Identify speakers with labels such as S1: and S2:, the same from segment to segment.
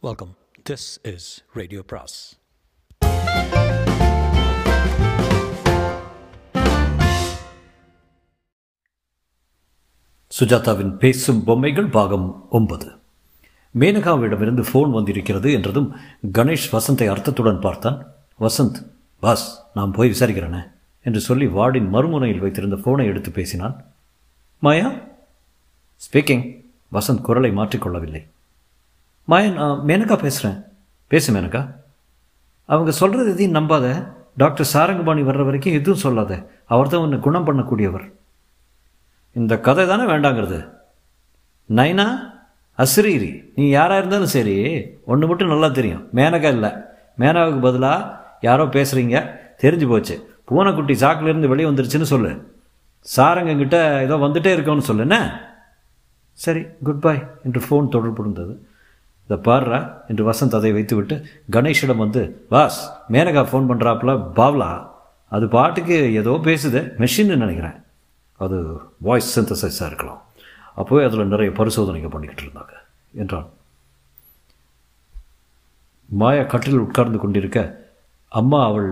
S1: Welcome this is radio பிராஸ்
S2: சுஜாதாவின் பேசும் பொம்மைகள் பாகம் ஒன்பது. மேனகாவிடமிருந்து ஃபோன் வந்திருக்கிறது என்றதும் கணேஷ் வசந்தை அர்த்தத்துடன் பார்த்தான். வசந்த் பாஸ் நான் போய் விசாரிக்கிறேனே என்று சொல்லி வார்டின் மறுமுனையில் வைத்திருந்த ஃபோனை எடுத்து பேசினான். மாயா? ஸ்பீக்கிங் வசந்த் குரலை மாற்றிக்கொள்ளவில்லை. மயன் மேனகா பேசுகிறேன் பேசு மேனகா. அவங்க சொல்கிறது எதையும் நம்பாத. டாக்டர் சாரங்கபாணி வர்ற வரைக்கும் எதுவும் சொல்லாத. அவர் தான் உன்னை குணம் பண்ணக்கூடியவர். இந்த கதை தானே வேண்டாங்கிறது. நைனா அசிரீரி நீ யாராக இருந்தாலும் சரி ஒன்று மட்டும் நல்லா தெரியும். மேனகா இல்லை. மேனகாவுக்கு பதிலாக யாரோ பேசுகிறீங்க தெரிஞ்சு போச்சு. பூனைக்குட்டி சாக்கிலேருந்து வெளியே வந்துருச்சுன்னு சொல்லு. சாரங்கங்கிட்ட ஏதோ வந்துட்டே இருக்கோன்னு சொல்லுண்ணே சரி குட் பை என்று ஃபோன் தொடர்பு இருந்தது இதை பாடுறா என்று வசந்த் அதை வைத்துவிட்டு கணேஷிடம் வந்து பாஸ் மேனகா ஃபோன் பண்ணுறாப்புல பாவ்லா அது பாட்டுக்கு ஏதோ பேசுது மெஷின்னு நினைக்கிறேன். அது வாய்ஸ் சிந்தசைஸாக இருக்கலாம். அப்போவே அதில் நிறைய பரிசோதனைகள் பண்ணிக்கிட்டு இருந்தாங்க என்றான். மாயா கட்டில் உட்கார்ந்து கொண்டிருக்க அம்மா அவள்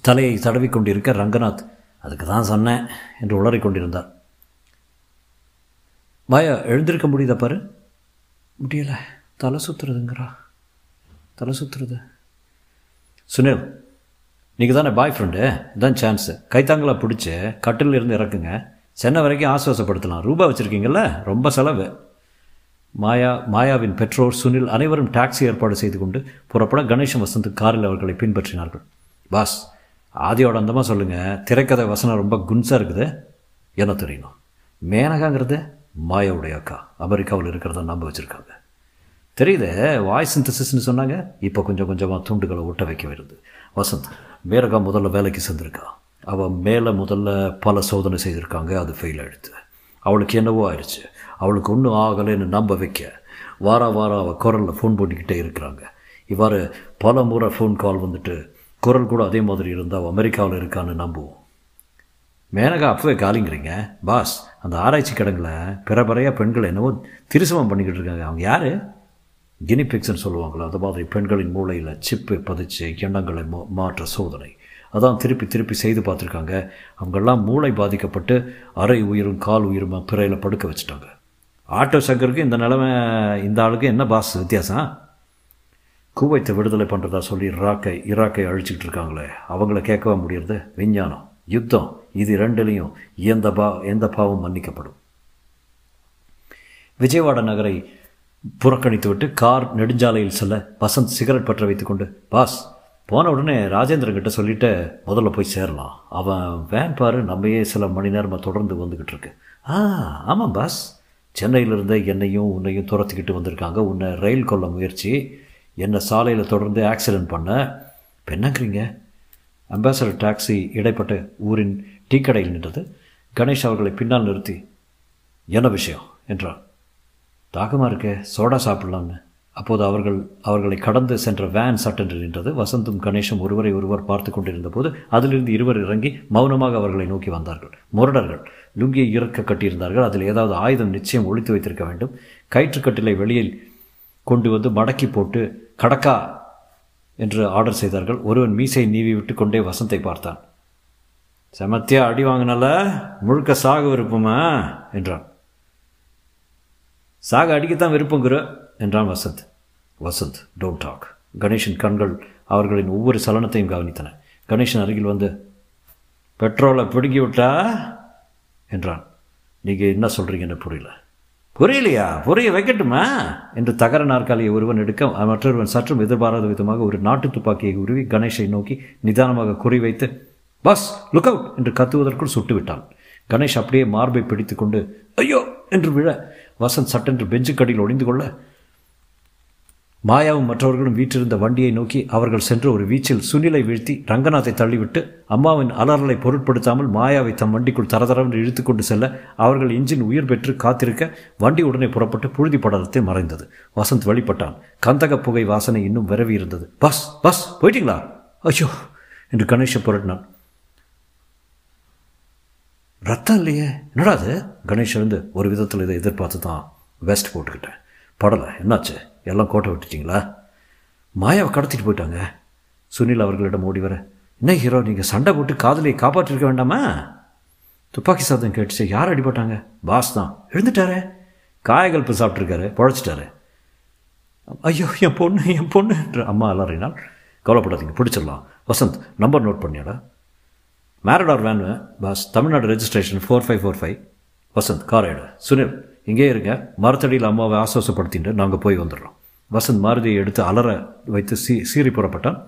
S2: தலையை தடவி கொண்டிருக்க ரங்கநாத் அதுக்கு தான் சொன்னேன் என்று உளறிக் கொண்டிருந்தார். மாயா எழுந்திருக்க முடியுதா பாரு? முடியலை. தலை சுற்றுறதுங்கிறா தலை சுற்றுறது சுனில் நீங்கள் தானே பாய் ஃப்ரெண்டு இதான் சான்ஸு கைத்தாங்களாக பிடிச்சி கட்டில் இருந்து இறக்குங்க. சென்னை வரைக்கும் ஆசுவாசப்படுத்தலாம். ரூபா வச்சுருக்கீங்கள ரொம்ப செலவு. மாயா மாயாவின் பெற்றோர் சுனில் அனைவரும் டாக்ஸி ஏற்பாடு செய்து கொண்டு புறப்பட கணேசன் வசந்த் காரில் அவர்களை பின்பற்றினார்கள். பாஸ் ஆதியோட அந்தமாக சொல்லுங்கள் திரைக்கதை வசனம் ரொம்ப குன்ஸாக இருக்குது. என்ன தெரியணும் மேனகாங்கிறது? மாயாவுடைய அக்கா. அமெரிக்காவில் இருக்கிறத நம்ப வச்சுருக்காங்க. தெரியுது வாய்ஸ் சிந்தசிஸ்னு சொன்னாங்க. இப்போ கொஞ்சம் கொஞ்சமாக துண்டுகளை ஒட்ட வைக்க வருது. வசந்த் மேரகா முதல்ல வேலைக்கு சேர்ந்துருக்கா அவள் மேலே முதல்ல பல சோதனை செய்திருக்காங்க அது ஃபெயில் ஆகிடுது அவளுக்கு என்னவோ ஆயிடுச்சு அவளுக்கு ஒன்றும் ஆகலைன்னு நம்ப வைக்க. வார வாரம் அவள் குரலில் ஃபோன் பண்ணிக்கிட்டே இருக்கிறாங்க. இவ்வாறு பல முறை ஃபோன் கால் வந்துட்டு குரல் கூட அதே மாதிரி இருந்தால் அவள் அமெரிக்காவில் இருக்கான்னு நம்புவோம். மேனகா அப்பவே காலிங்கிறீங்க? பாஸ் அந்த ஆராய்ச்சி கிடங்குல பிறபறையாக பெண்கள் என்னவோ திருசமம் பண்ணிக்கிட்டு இருக்காங்க. அவங்க யார்? கினிபிக்ஸ்ன்னு சொல்லுவாங்களோ அந்த மாதிரி பெண்களின் மூளையில் சிப்பு பதிச்சு எண்ணங்களை மாற்ற சோதனை. அதான் திருப்பி திருப்பி செய்து பார்த்துருக்காங்க. அவங்கெல்லாம் மூளை பாதிக்கப்பட்டு அரை உயிரும் கால் உயிருமா பிறையில் படுக்க வச்சுட்டாங்க. ஆட்டோ சங்கருக்கு இந்த நிலைமை இந்த ஆளுக்கு என்ன பாஸ் வித்தியாசம்? குவைத்தை விடுதலை பண்ணுறதா சொல்லி இராக்கை ஈராக்கை அழிச்சிக்கிட்டு இருக்காங்களே அவங்கள கேட்கவே முடியறது? விஞ்ஞானம். யுத்தம். இது ரெண்டுலேயும் எந்த பா எந்த பாவம் மன்னிக்கப்படும். விஜயவாடா நகரை புறக்கணித்துவிட்டு கார் நெடுஞ்சாலையில் செல்ல வசந்த் சிகரெட் பற்ற வைத்துக்கொண்டு பாஸ் போன உடனே ராஜேந்திரன் கிட்ட சொல்லிட்டு முதல்ல போய் சேரலாம். அவன் வேன் பாரு நம்மையே சில மணி நேரமாக தொடர்ந்து வந்துக்கிட்டு இருக்கு ஆ ஆமாம் பாஸ். சென்னையிலிருந்து என்னையும் உன்னையும் துரத்திக்கிட்டு வந்திருக்காங்க. உன்னை ரயில் கொள்ள முயற்சி. என்னை சாலையில் தொடர்ந்து ஆக்சிடென்ட் பண்ண. இப்போ என்னங்கிறீங்க? அம்பாசடர் டாக்ஸி இடைப்பட்ட ஊரின் டீ கடையில் நின்றது. கணேஷ் அவர்களை பின்னால் நிறுத்தி என்ன விஷயம்? என்றார் தாகமாக இருக்க சோடா சாப்பிடலான்னு அப்போது அவர்கள் அவர்களை கடந்து சென்ற வேன் சட்டென்று நின்றது. வசந்தும் கணேஷும் ஒருவரை ஒருவர் பார்த்து கொண்டிருந்த போது அதிலிருந்து இருவர் இறங்கி மௌனமாக அவர்களை நோக்கி வந்தார்கள். முரடர்கள். லுங்கியை இறக்க கட்டியிருந்தார்கள். அதில் ஏதாவது ஆயுதம் நிச்சயம் ஒழித்து வைத்திருக்க வேண்டும். கயிற்றுக்கட்டிலை வெளியில் கொண்டு வந்து மடக்கி போட்டு கடக்கா! என்று ஆர்டர் செய்தார்கள். ஒருவன் மீசை நீவி விட்டு கொண்டே வசந்தை பார்த்தான். செமத்தியா அடி வாங்கினால? முழுக்க சாக விருப்பமா? என்றான். சாக அடிக்கத்தான் குரு என்றான் வசந்த். வசந்த் டோன்ட் டாக் கணேஷின் கண்கள் அவர்களின் ஒவ்வொரு சலனத்தையும் கவனித்தன. கணேஷன் அருகில் வந்து பெட்ரோலை பிடுங்கி விட்டா? என்றான். நீங்கள் என்ன சொல்கிறீங்கன்னு புரியல. புரியலையா? புரிய வைக்கட்டுமா? என்று தகர நாற்காலியை ஒருவன் எடுக்க மற்றொருவன் சற்றும் எதிர்பாராத விதமாக ஒரு நாட்டு துப்பாக்கியை உருவி கணேஷை நோக்கி நிதானமாக குறிவைத்து பஸ் லுக் அவுட் என்று கத்துவதற்குள் சுட்டுவிட்டான். கணேஷ் அப்படியே மார்பை பிடித்து கொண்டு ஐயோ! என்று விழ வசந்த் சட்டென்று பெஞ்சுக்கடியில் ஒளிந்து கொள்ள மாயாவும் மற்றவர்களும் வீற்றிருந்த வண்டியை நோக்கி அவர்கள் சென்று ஒரு வீச்சில் சுனிலை வீழ்த்தி ரங்கநாத்தை தள்ளிவிட்டு அம்மாவின் அலறலை பொருட்படுத்தாமல் மாயாவை தம் வண்டிக்குள் தரதரவென்று இழுத்துக்கொண்டு செல்ல அவர்கள் இன்ஜின் உயிர் பெற்று காத்திருக்க வண்டி உடனே புறப்பட்டு புழுதி படலத்தில் மறைந்தது. வசந்த் வழிபட்டான் கந்தக புகை வாசனை இன்னும் விரவி இருந்தது. பஸ் பஸ் போயிட்டீங்களா? ஐயோ! என்று கணேஷை புரட்டினான். ரத்தம் இல்லையே. என்னடா அது கணேஷ் இருந்து ஒரு விதத்தில் இதை எதிர்பார்த்து தான் வெஸ்ட் போட்டுக்கிட்டேன் படலை என்னாச்சு? எல்லாம் கோட்டை விட்டுட்டிங்களா? மாயாவை கடத்திட்டு போயிட்டாங்க. சுனில் அவர்களிடம் ஓடி வர என்ன ஹீரோ நீங்கள் சண்டை போட்டு காதலியை காப்பாற்றிருக்க வேண்டாமா? துப்பாக்கி சாதம் கேட்டுச்சு. யார் அடிபட்டாங்க? பாஸ் தான். எழுந்துட்டாரு. காயகல்ப்பு சாப்பிட்ருக்காரு பொழைச்சிட்டாரு. ஐயோ என் பொண்ணு என் பொண்ணு என்று அம்மா அலறினால் கவலைப்படாதீங்க பிடிச்சிடலாம். வசந்த் நம்பர் நோட் பண்ணியாடா. மேரடார் van boss Tamil Nadu registration four five four five Vasanth car Sunil இங்கே இருங்க. மரத்தடியில் அம்மாவை ஆசுவாசப்படுத்திட்டு நாங்கள் போய் வந்துடுறோம். வசந்த் மாருதியை எடுத்து அலற வைத்து சீ சீறி புறப்பட்டான்.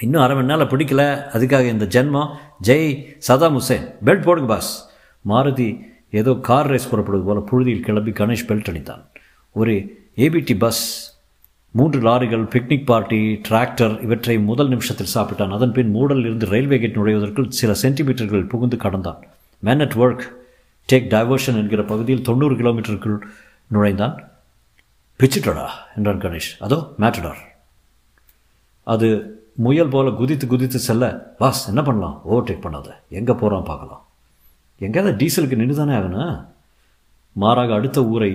S2: இன்னும் அரை மணி நேரம் பிடிக்கல. அதுக்காக இந்த ஜென்மம். ஜெய் சதாம் ஹுசேன். பெல்ட் போடுங்க பாஸ் மாருதி ஏதோ கார் ரேஸ் புறப்படுவது போல புழுதியில் கிளம்பி கணேஷ் பெல்ட் அணித்தான். ஒரு ஏபிடி பஸ் மூன்று லாரிகள் பிக்னிக் பார்ட்டி டிராக்டர் இவற்றை முதல் நிமிஷத்தில் சாப்பிட்டான். அதன் பின் மூடலில் இருந்து ரயில்வே கேட் நுழைவதற்குள் சில சென்டிமீட்டர்கள் புகுந்து கடந்தான். Man at work take diversion என்கிற பகுதியில் தொண்ணூறு கிலோமீட்டருக்குள் நுழைந்தான். பிச்சிட்டடா என்றான் கணேஷ். அதோ மேட்டடார் அது முயல் போல குதித்து குதித்து செல்ல பாஸ் என்ன பண்ணலாம்? ஓவர்டேக் பண்ணாத. எங்கே போகிறான் பார்க்கலாம். எங்கேயாவது டீசலுக்கு நின்று தானே ஆகணும்? மாறாக அடுத்த ஊரை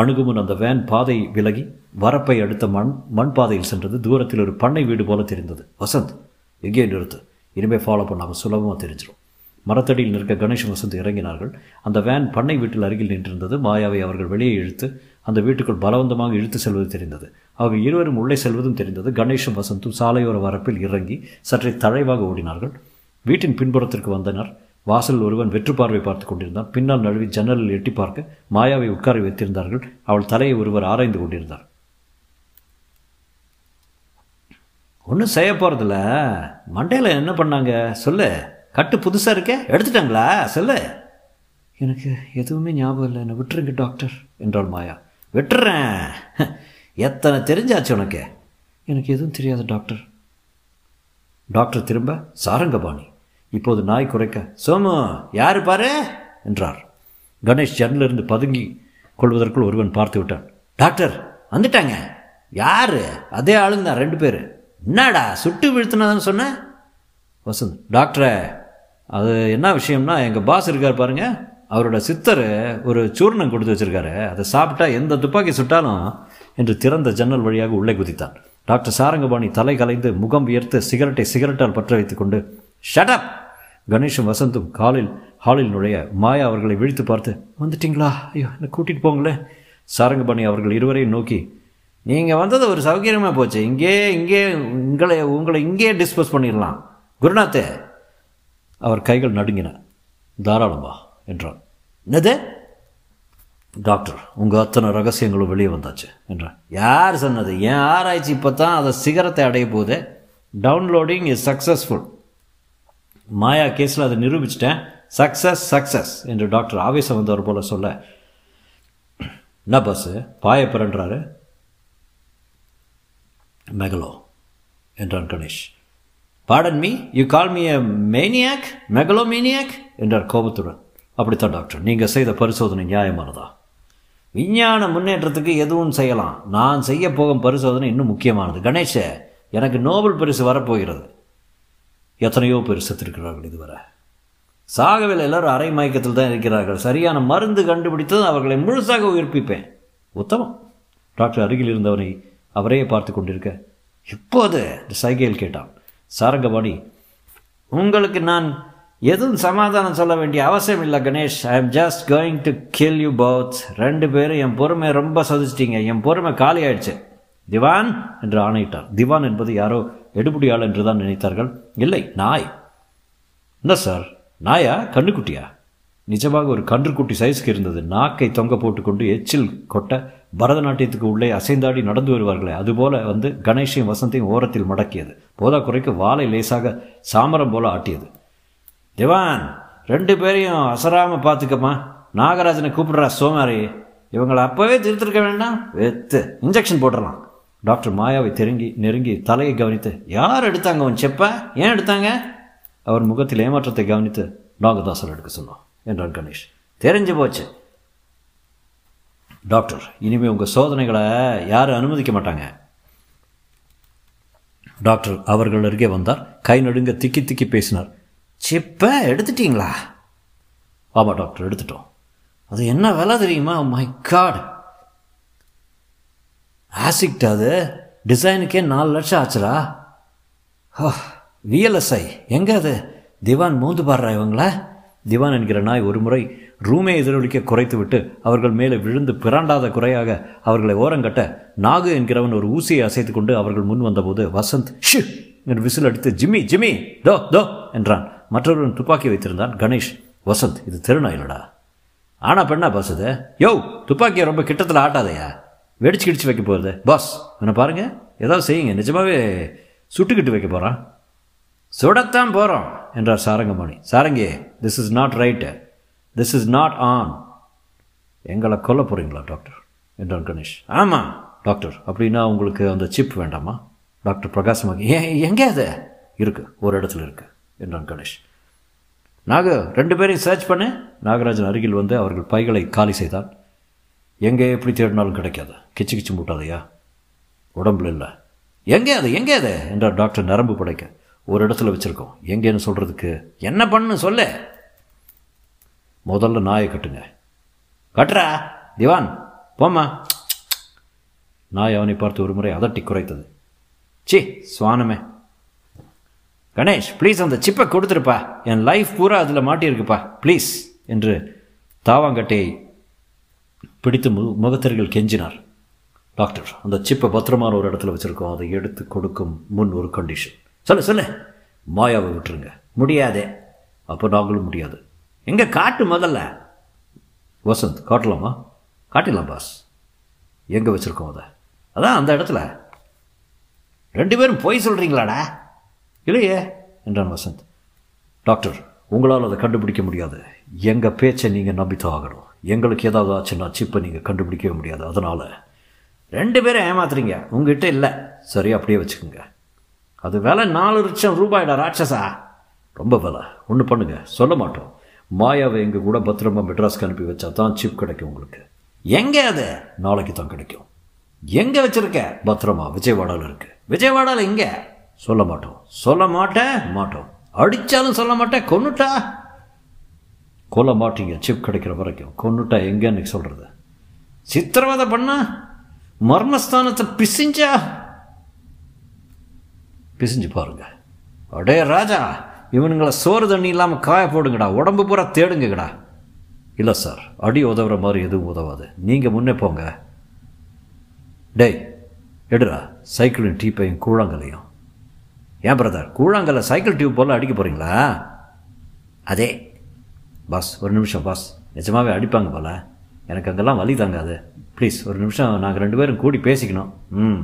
S2: அணுகுமுன் அந்த வேன் பாதை விலகி வரப்பை அடுத்த மண் மண் பாதையில் சென்றது. தூரத்தில் ஒரு பண்ணை வீடு போல தெரிந்தது. வசந்த் எங்கே நிறுத்து? இனிமேல் ஃபாலோ பண்ணாமல் சுலபமாக தெரிஞ்சிடும் மரத்தடியில் நிற்க கணேஷ் வசந்த் இறங்கினார்கள். அந்த வேன் பண்ணை வீட்டில் அருகில் நின்றிருந்தது. மாயாவை அவர்கள் வெளியே இழுத்து அந்த வீட்டுக்குள் பலவந்தமாக இழுத்து செல்வது தெரிந்தது. அவர்கள் இருவரும் உள்ளே செல்வதும் தெரிந்தது. கணேஷும் வசந்தும் சாலையோர வரப்பில் இறங்கி சற்றே தழைவாக ஓடினார்கள். வீட்டின் பின்புறத்திற்கு வந்தனர். வாசல் ஒருவன் வெற்றுப்பார்வை பார்த்து கொண்டிருந்தான். பின்னால் நழுவி ஜன்னலில் எட்டி பார்க்க மாயாவை உட்கார வைத்திருந்தார்கள். அவள் தலையை ஒருவர் ஆராய்ந்து கொண்டிருந்தார். ஒன்றும் செய்ய போகிறதில்ல மண்டையில் என்ன பண்ணாங்க? சொல்லு. கட்டு புதுசாக இருக்கே? எடுத்துட்டாங்களா? சொல்லு. எனக்கு எதுவுமே ஞாபகம் இல்லை. என்னை விட்டுருங்க டாக்டர் என்றாள் மாயா. விட்டுறேன். எத்தனை தெரிஞ்சாச்சு உனக்கு? எனக்கு எதுவும் தெரியாது டாக்டர். டாக்டர் திரும்ப சாரங்கபாணி. இப்போது நாய் குறைக்க சோமு யார் பாரு? என்றார். கணேஷ் ஜன்னிலிருந்து பதுங்கி கொள்வதற்குள் ஒருவன் பார்த்து விட்டான். டாக்டர் வந்துட்டாங்க. யார்? அதே ஆளுங்க தான் ரெண்டு பேர். என்னடா சுட்டு வீழ்த்தினதான்னு சொன்ன? வசந்த் டாக்டரே அது என்ன விஷயம்னா எங்கள் பாஸ் இருக்கார் பாருங்க. அவரோட சித்தர் ஒரு சூர்ணம் கொடுத்து வச்சிருக்காரு. அதை சாப்பிட்டா எந்த துப்பாக்கி சுட்டாலும் என்று திறந்த ஜன்னல் வழியாக உள்ளே குதித்தான். டாக்டர் சாரங்கபாணி தலை கலைந்து முகம் உயர்த்து சிகரெட்டை சிகரெட்டால் பற்ற வைத்துக்கொண்டு ஷட்டப் கணேஷும் வசந்தும் காலில் ஹாலில் நுழைய மாயா அவர்களை விழித்து பார்த்து வந்துட்டீங்களா? ஐயோ என்னை கூட்டிகிட்டு போங்களேன் சாரங்கபாணி அவர்கள் இருவரையும் நோக்கி நீங்கள் வந்தது ஒரு சௌகரியமாக போச்சு. இங்கே இங்கே உங்களை உங்களை இங்கே டிஸ்போஸ் பண்ணிடலாம். குருநாத்தே அவர் கைகள் நடுங்கின. தாராளமா என்றான். என்னது? டாக்டர் உங்கள் அத்தனை ரகசியங்களும் வெளியே வந்தாச்சு என்றான். யார் சொன்னது? என் ஆராய்ச்சி இப்போ தான் அதை சிகரத்தை அடைய போகுது. டவுன்லோடிங் இஸ் சக்ஸஸ்ஃபுல் மாயா கேஸில் அதை நிரூபிச்சிட்டேன். சக்ஸஸ் சக்ஸஸ் என்று டாக்டர் ஆவேசம் வந்தவர் போல சொல்ல. என்ன பஸ்ஸு பாய பிறன்றாரு. மெகலோ என்றான் Ganesh. Pardon me you call me a maniac megalomaniac என்றார் கோபத்துடன். அப்படித்தான் டாக்டர். நீங்கள் செய்த பரிசோதனை நியாயமானதா? விஞ்ஞான முன்னேற்றத்துக்கு எதுவும் செய்யலாம். நான் செய்ய போகும் பரிசோதனை இன்னும் முக்கியமானது. கணேஷ எனக்கு நோபல் பரிசு வரப்போகிறது. எத்தனையோ பேர் செத்திருக்கிறார்கள் இதுவரை. சாகவில் எல்லாரும் அரை மயக்கத்தில் தான் இருக்கிறார்கள். சரியான மருந்து கண்டுபிடித்தது அவர்களை முழுசாக உயிர்ப்பிப்பேன். உத்தமம். டாக்டர் அருகில் இருந்தவனை அவரே பார்த்து கொண்டிருக்க. இப்போது சைகையில் கேட்டான். சாரங்கபாணி உங்களுக்கு நான் எதுவும் சமாதானம் சொல்ல வேண்டிய அவசியம் இல்லை Ganesh. I am just going to kill you both ரெண்டு பேரும் என் பொறுமை ரொம்ப சதிச்சிட்டிங்க. என் பொறுமை காலி ஆயிடுச்சு திவான் என்று ஆணையிட்டார். திவான் என்பது யாரோ எடுபடியாள் ஆள் என்று தான் நினைத்தார்கள். இல்லை நாய். என்ன சார்? நாயா? கண்ணுக்குட்டியா நிஜமாக ஒரு கன்றுக்குட்டி சைஸ்க்கு இருந்தது. நாக்கை தொங்க போட்டுக்கொண்டு எச்சில் கொட்ட பரதநாட்டியத்துக்கு உள்ளே அசைந்தாடி நடந்து வருவார்களே அதுபோல வந்து கணேஷையும் வசந்தையும் ஓரத்தில் மடக்கியது. போதா குறைக்கு வாழை லேசாக சாமரம் போல ஆட்டியது. திவான் ரெண்டு பேரையும் அசராமல் பார்த்துக்கம்மா நாகராஜனை கூப்பிடுறா சோமாரி. இவங்களை அப்போவே திருத்திருக்க வேண்டாம்? வெத்து. இன்ஜெக்ஷன் போட்டுடலாம் டாக்டர் மாயாவை தெருங்கி நெருங்கி தலையை கவனித்து யார் எடுத்தாங்க அவன் செப்ப? ஏன் எடுத்தாங்க? அவர் முகத்தில் ஏமாற்றத்தை கவனித்து நாகதாசர் எடுக்க சொன்னோம் என்றான் கணேஷ். தெரிஞ்சு போச்சு. டாக்டர் இனிமேல் உங்கள் சோதனைகளை யாரும் அனுமதிக்க மாட்டாங்க. டாக்டர் அவர்கள் அருகே வந்தார் கை நடுங்க திக்கி திக்கி பேசினார். சிப்ப எடுத்துட்டீங்களா? ஆமாம் டாக்டர் எடுத்துட்டோம். அது என்ன வேலை தெரியுமா? Oh மை காட் ஆசிக்ட் அது டிசைனுக்கே நாலு லட்சம் ஆச்சுடா. விஎல்எஸ்ஐ எங்கே அது? திவான் மூந்து பாடுறா இவங்களா. திவான் என்கிற நாய் ஒரு முறை ரூமே எதிரொலிக்க குறைத்து விட்டு அவர்கள் மேலே விழுந்து பிறாண்டாத குறையாக அவர்களை ஓரங்கட்ட நாகு என்கிறவன் ஒரு ஊசியை அசைத்து கொண்டு அவர்கள் முன் வந்தபோது வசந்த் ஷு! என்று விசில் அடித்து ஜிம்மி ஜிம்மி தோ தோ! என்றான். மற்றவர்கள் துப்பாக்கி வைத்திருந்தான் கணேஷ். வசந்த் இது திருநாயிலடா ஆனா பெண்ணா பாஸ் யோ துப்பாக்கியை ரொம்ப கிட்டத்தில் ஆட்டாதையா? வெடிச்சு கிடிச்சு வைக்க போகிறது பாஸ் என்னை பாருங்கள் ஏதாவது செய்யுங்க. நிஜமாவே சுட்டுக்கிட்டு வைக்க போகிறான் சுடத்தான் போகிறோம் என்றார் Sarangamani. Sarangi this is not right this is not on எங்களை கொல்ல போகிறீங்களா டாக்டர் என்றான் கணேஷ். ஆமாம் டாக்டர் அப்படின்னா உங்களுக்கு அந்த சிப் வேண்டாமா? டாக்டர் பிரகாசமாக ஏன் எங்கே அது? இருக்குது ஒரு இடத்துல இருக்குது என்றான் கணேஷ். நாகு ரெண்டு பேரையும் சர்ச் பண்ணு. நாகராஜன் அருகில் வந்து அவர்கள் பைகளை காலி செய்தான். எங்கே எப்படி தேடினாலும் கிடைக்காது. கிச்சு கிச்சு மூட்டாதையா? உடம்புல இல்லை. எங்கே அது? எங்கே அது? என்றார் டாக்டர் நரம்பு படைக்க. ஒரு இடத்துல வச்சுருக்கோம். எங்கேன்னு சொல்கிறதுக்கு என்ன பண்ணு சொல்ல. முதல்ல நாயை கட்டுங்க. கட்டுறா. திவான் போம்மா. நாய் அவனை பார்த்து ஒரு முறை அதட்டி குறைத்தது. சி சுவானமே. கணேஷ் ப்ளீஸ் அந்த சிப்பை கொடுத்துருப்பா. என் லைஃப் பூரா அதில் மாட்டியிருக்குப்பா. ப்ளீஸ் என்று தாவாங்கட்டையை பிடித்து மு முகத்தர்கள் கெஞ்சினார். டாக்டர் அந்த சிப்பை பத்திரமான ஒரு இடத்துல வச்சுருக்கோம். அதை எடுத்து கொடுக்கும் முன் ஒரு கண்டிஷன் சொல்லு சொல்லு. மாயாவை விட்டுருங்க. முடியாதே. அப்போ நாங்களும் முடியாது. எங்கே காட்டு முதல்ல? வசந்த் காட்டலாமா? காட்டிடலாம் பாஸ் எங்கே வச்சுருக்கோம் அதை? அதான் அந்த இடத்துல. ரெண்டு பேரும் பொய் சொல்கிறீங்களாடா இல்லையே? என்றான் வசந்த். டாக்டர் உங்களால் அதை கண்டுபிடிக்க முடியாது. எங்கள் பேச்சை நீங்கள் நம்பித்தான் ஆகணும். எங்களுக்கு ஏதாவது ஆச்சுன்னா சிப்பை நீங்கள் கண்டுபிடிக்கவே முடியாது. அதனால் ரெண்டு பேரும் ஏமாத்துறீங்க. உங்ககிட்ட இல்லை. சரி அப்படியே வச்சுக்கோங்க. அது விலை நாலு லட்சம் ரூபாயிடா ராட்சஸா ரொம்ப விலை. ஒன்று பண்ணுங்க. சொல்ல மாட்டோம். மாயாவை எங்கள் கூட பத்திரமா மெட்ராஸ்க்கு அனுப்பி வச்சா தான் சிப் கிடைக்கும் உங்களுக்கு. எங்கே அது? நாளைக்கு தான் கிடைக்கும். எங்கே வச்சுருக்க? பத்திரமா. விஜயவாடாவில் இருக்குது விஜயவாடாவில் எங்கே? சொல்ல மாட்டோம். சொல்ல மாட்டேன் மாட்டோம். அடித்தாலும் சொல்ல மாட்டேன். கொன்னுட்டா? கொல்ல மாட்டீங்க. சிப் கிடைக்கிற வரைக்கும். கொன்னுட்டா எங்கன்னு சொல்கிறது சித்திரவதை பண்ணா? மர்மஸ்தானத்தை பிசிஞ்சா? பிசிஞ்சு பாருங்க. அடே ராஜா இவனுங்களை சோறு தண்ணி இல்லாமல் காய போடுங்கடா. உடம்பு பூரா தேடுங்கடா. இல்லை சார் அடி உதவுற மாதிரி எதுவும் உதவாது. நீங்கள் முன்னே போங்க. டேய் எடுடா சைக்கிளின் டீப்பையும் கூழாங்கலையும் ஏன் பிரதர் கூழாங்கல்ல சைக்கிள் டியூப் போல் அடிக்க போகிறீங்களா அதே. பாஸ் ஒரு நிமிஷம் பாஸ் நிஜமாவே அடிப்பாங்க போல. எனக்கு அங்கெல்லாம் வலி தாங்காது. ப்ளீஸ் ஒரு நிமிஷம் நாங்கள் ரெண்டு பேரும் கூடி பேசிக்கணும். ம்.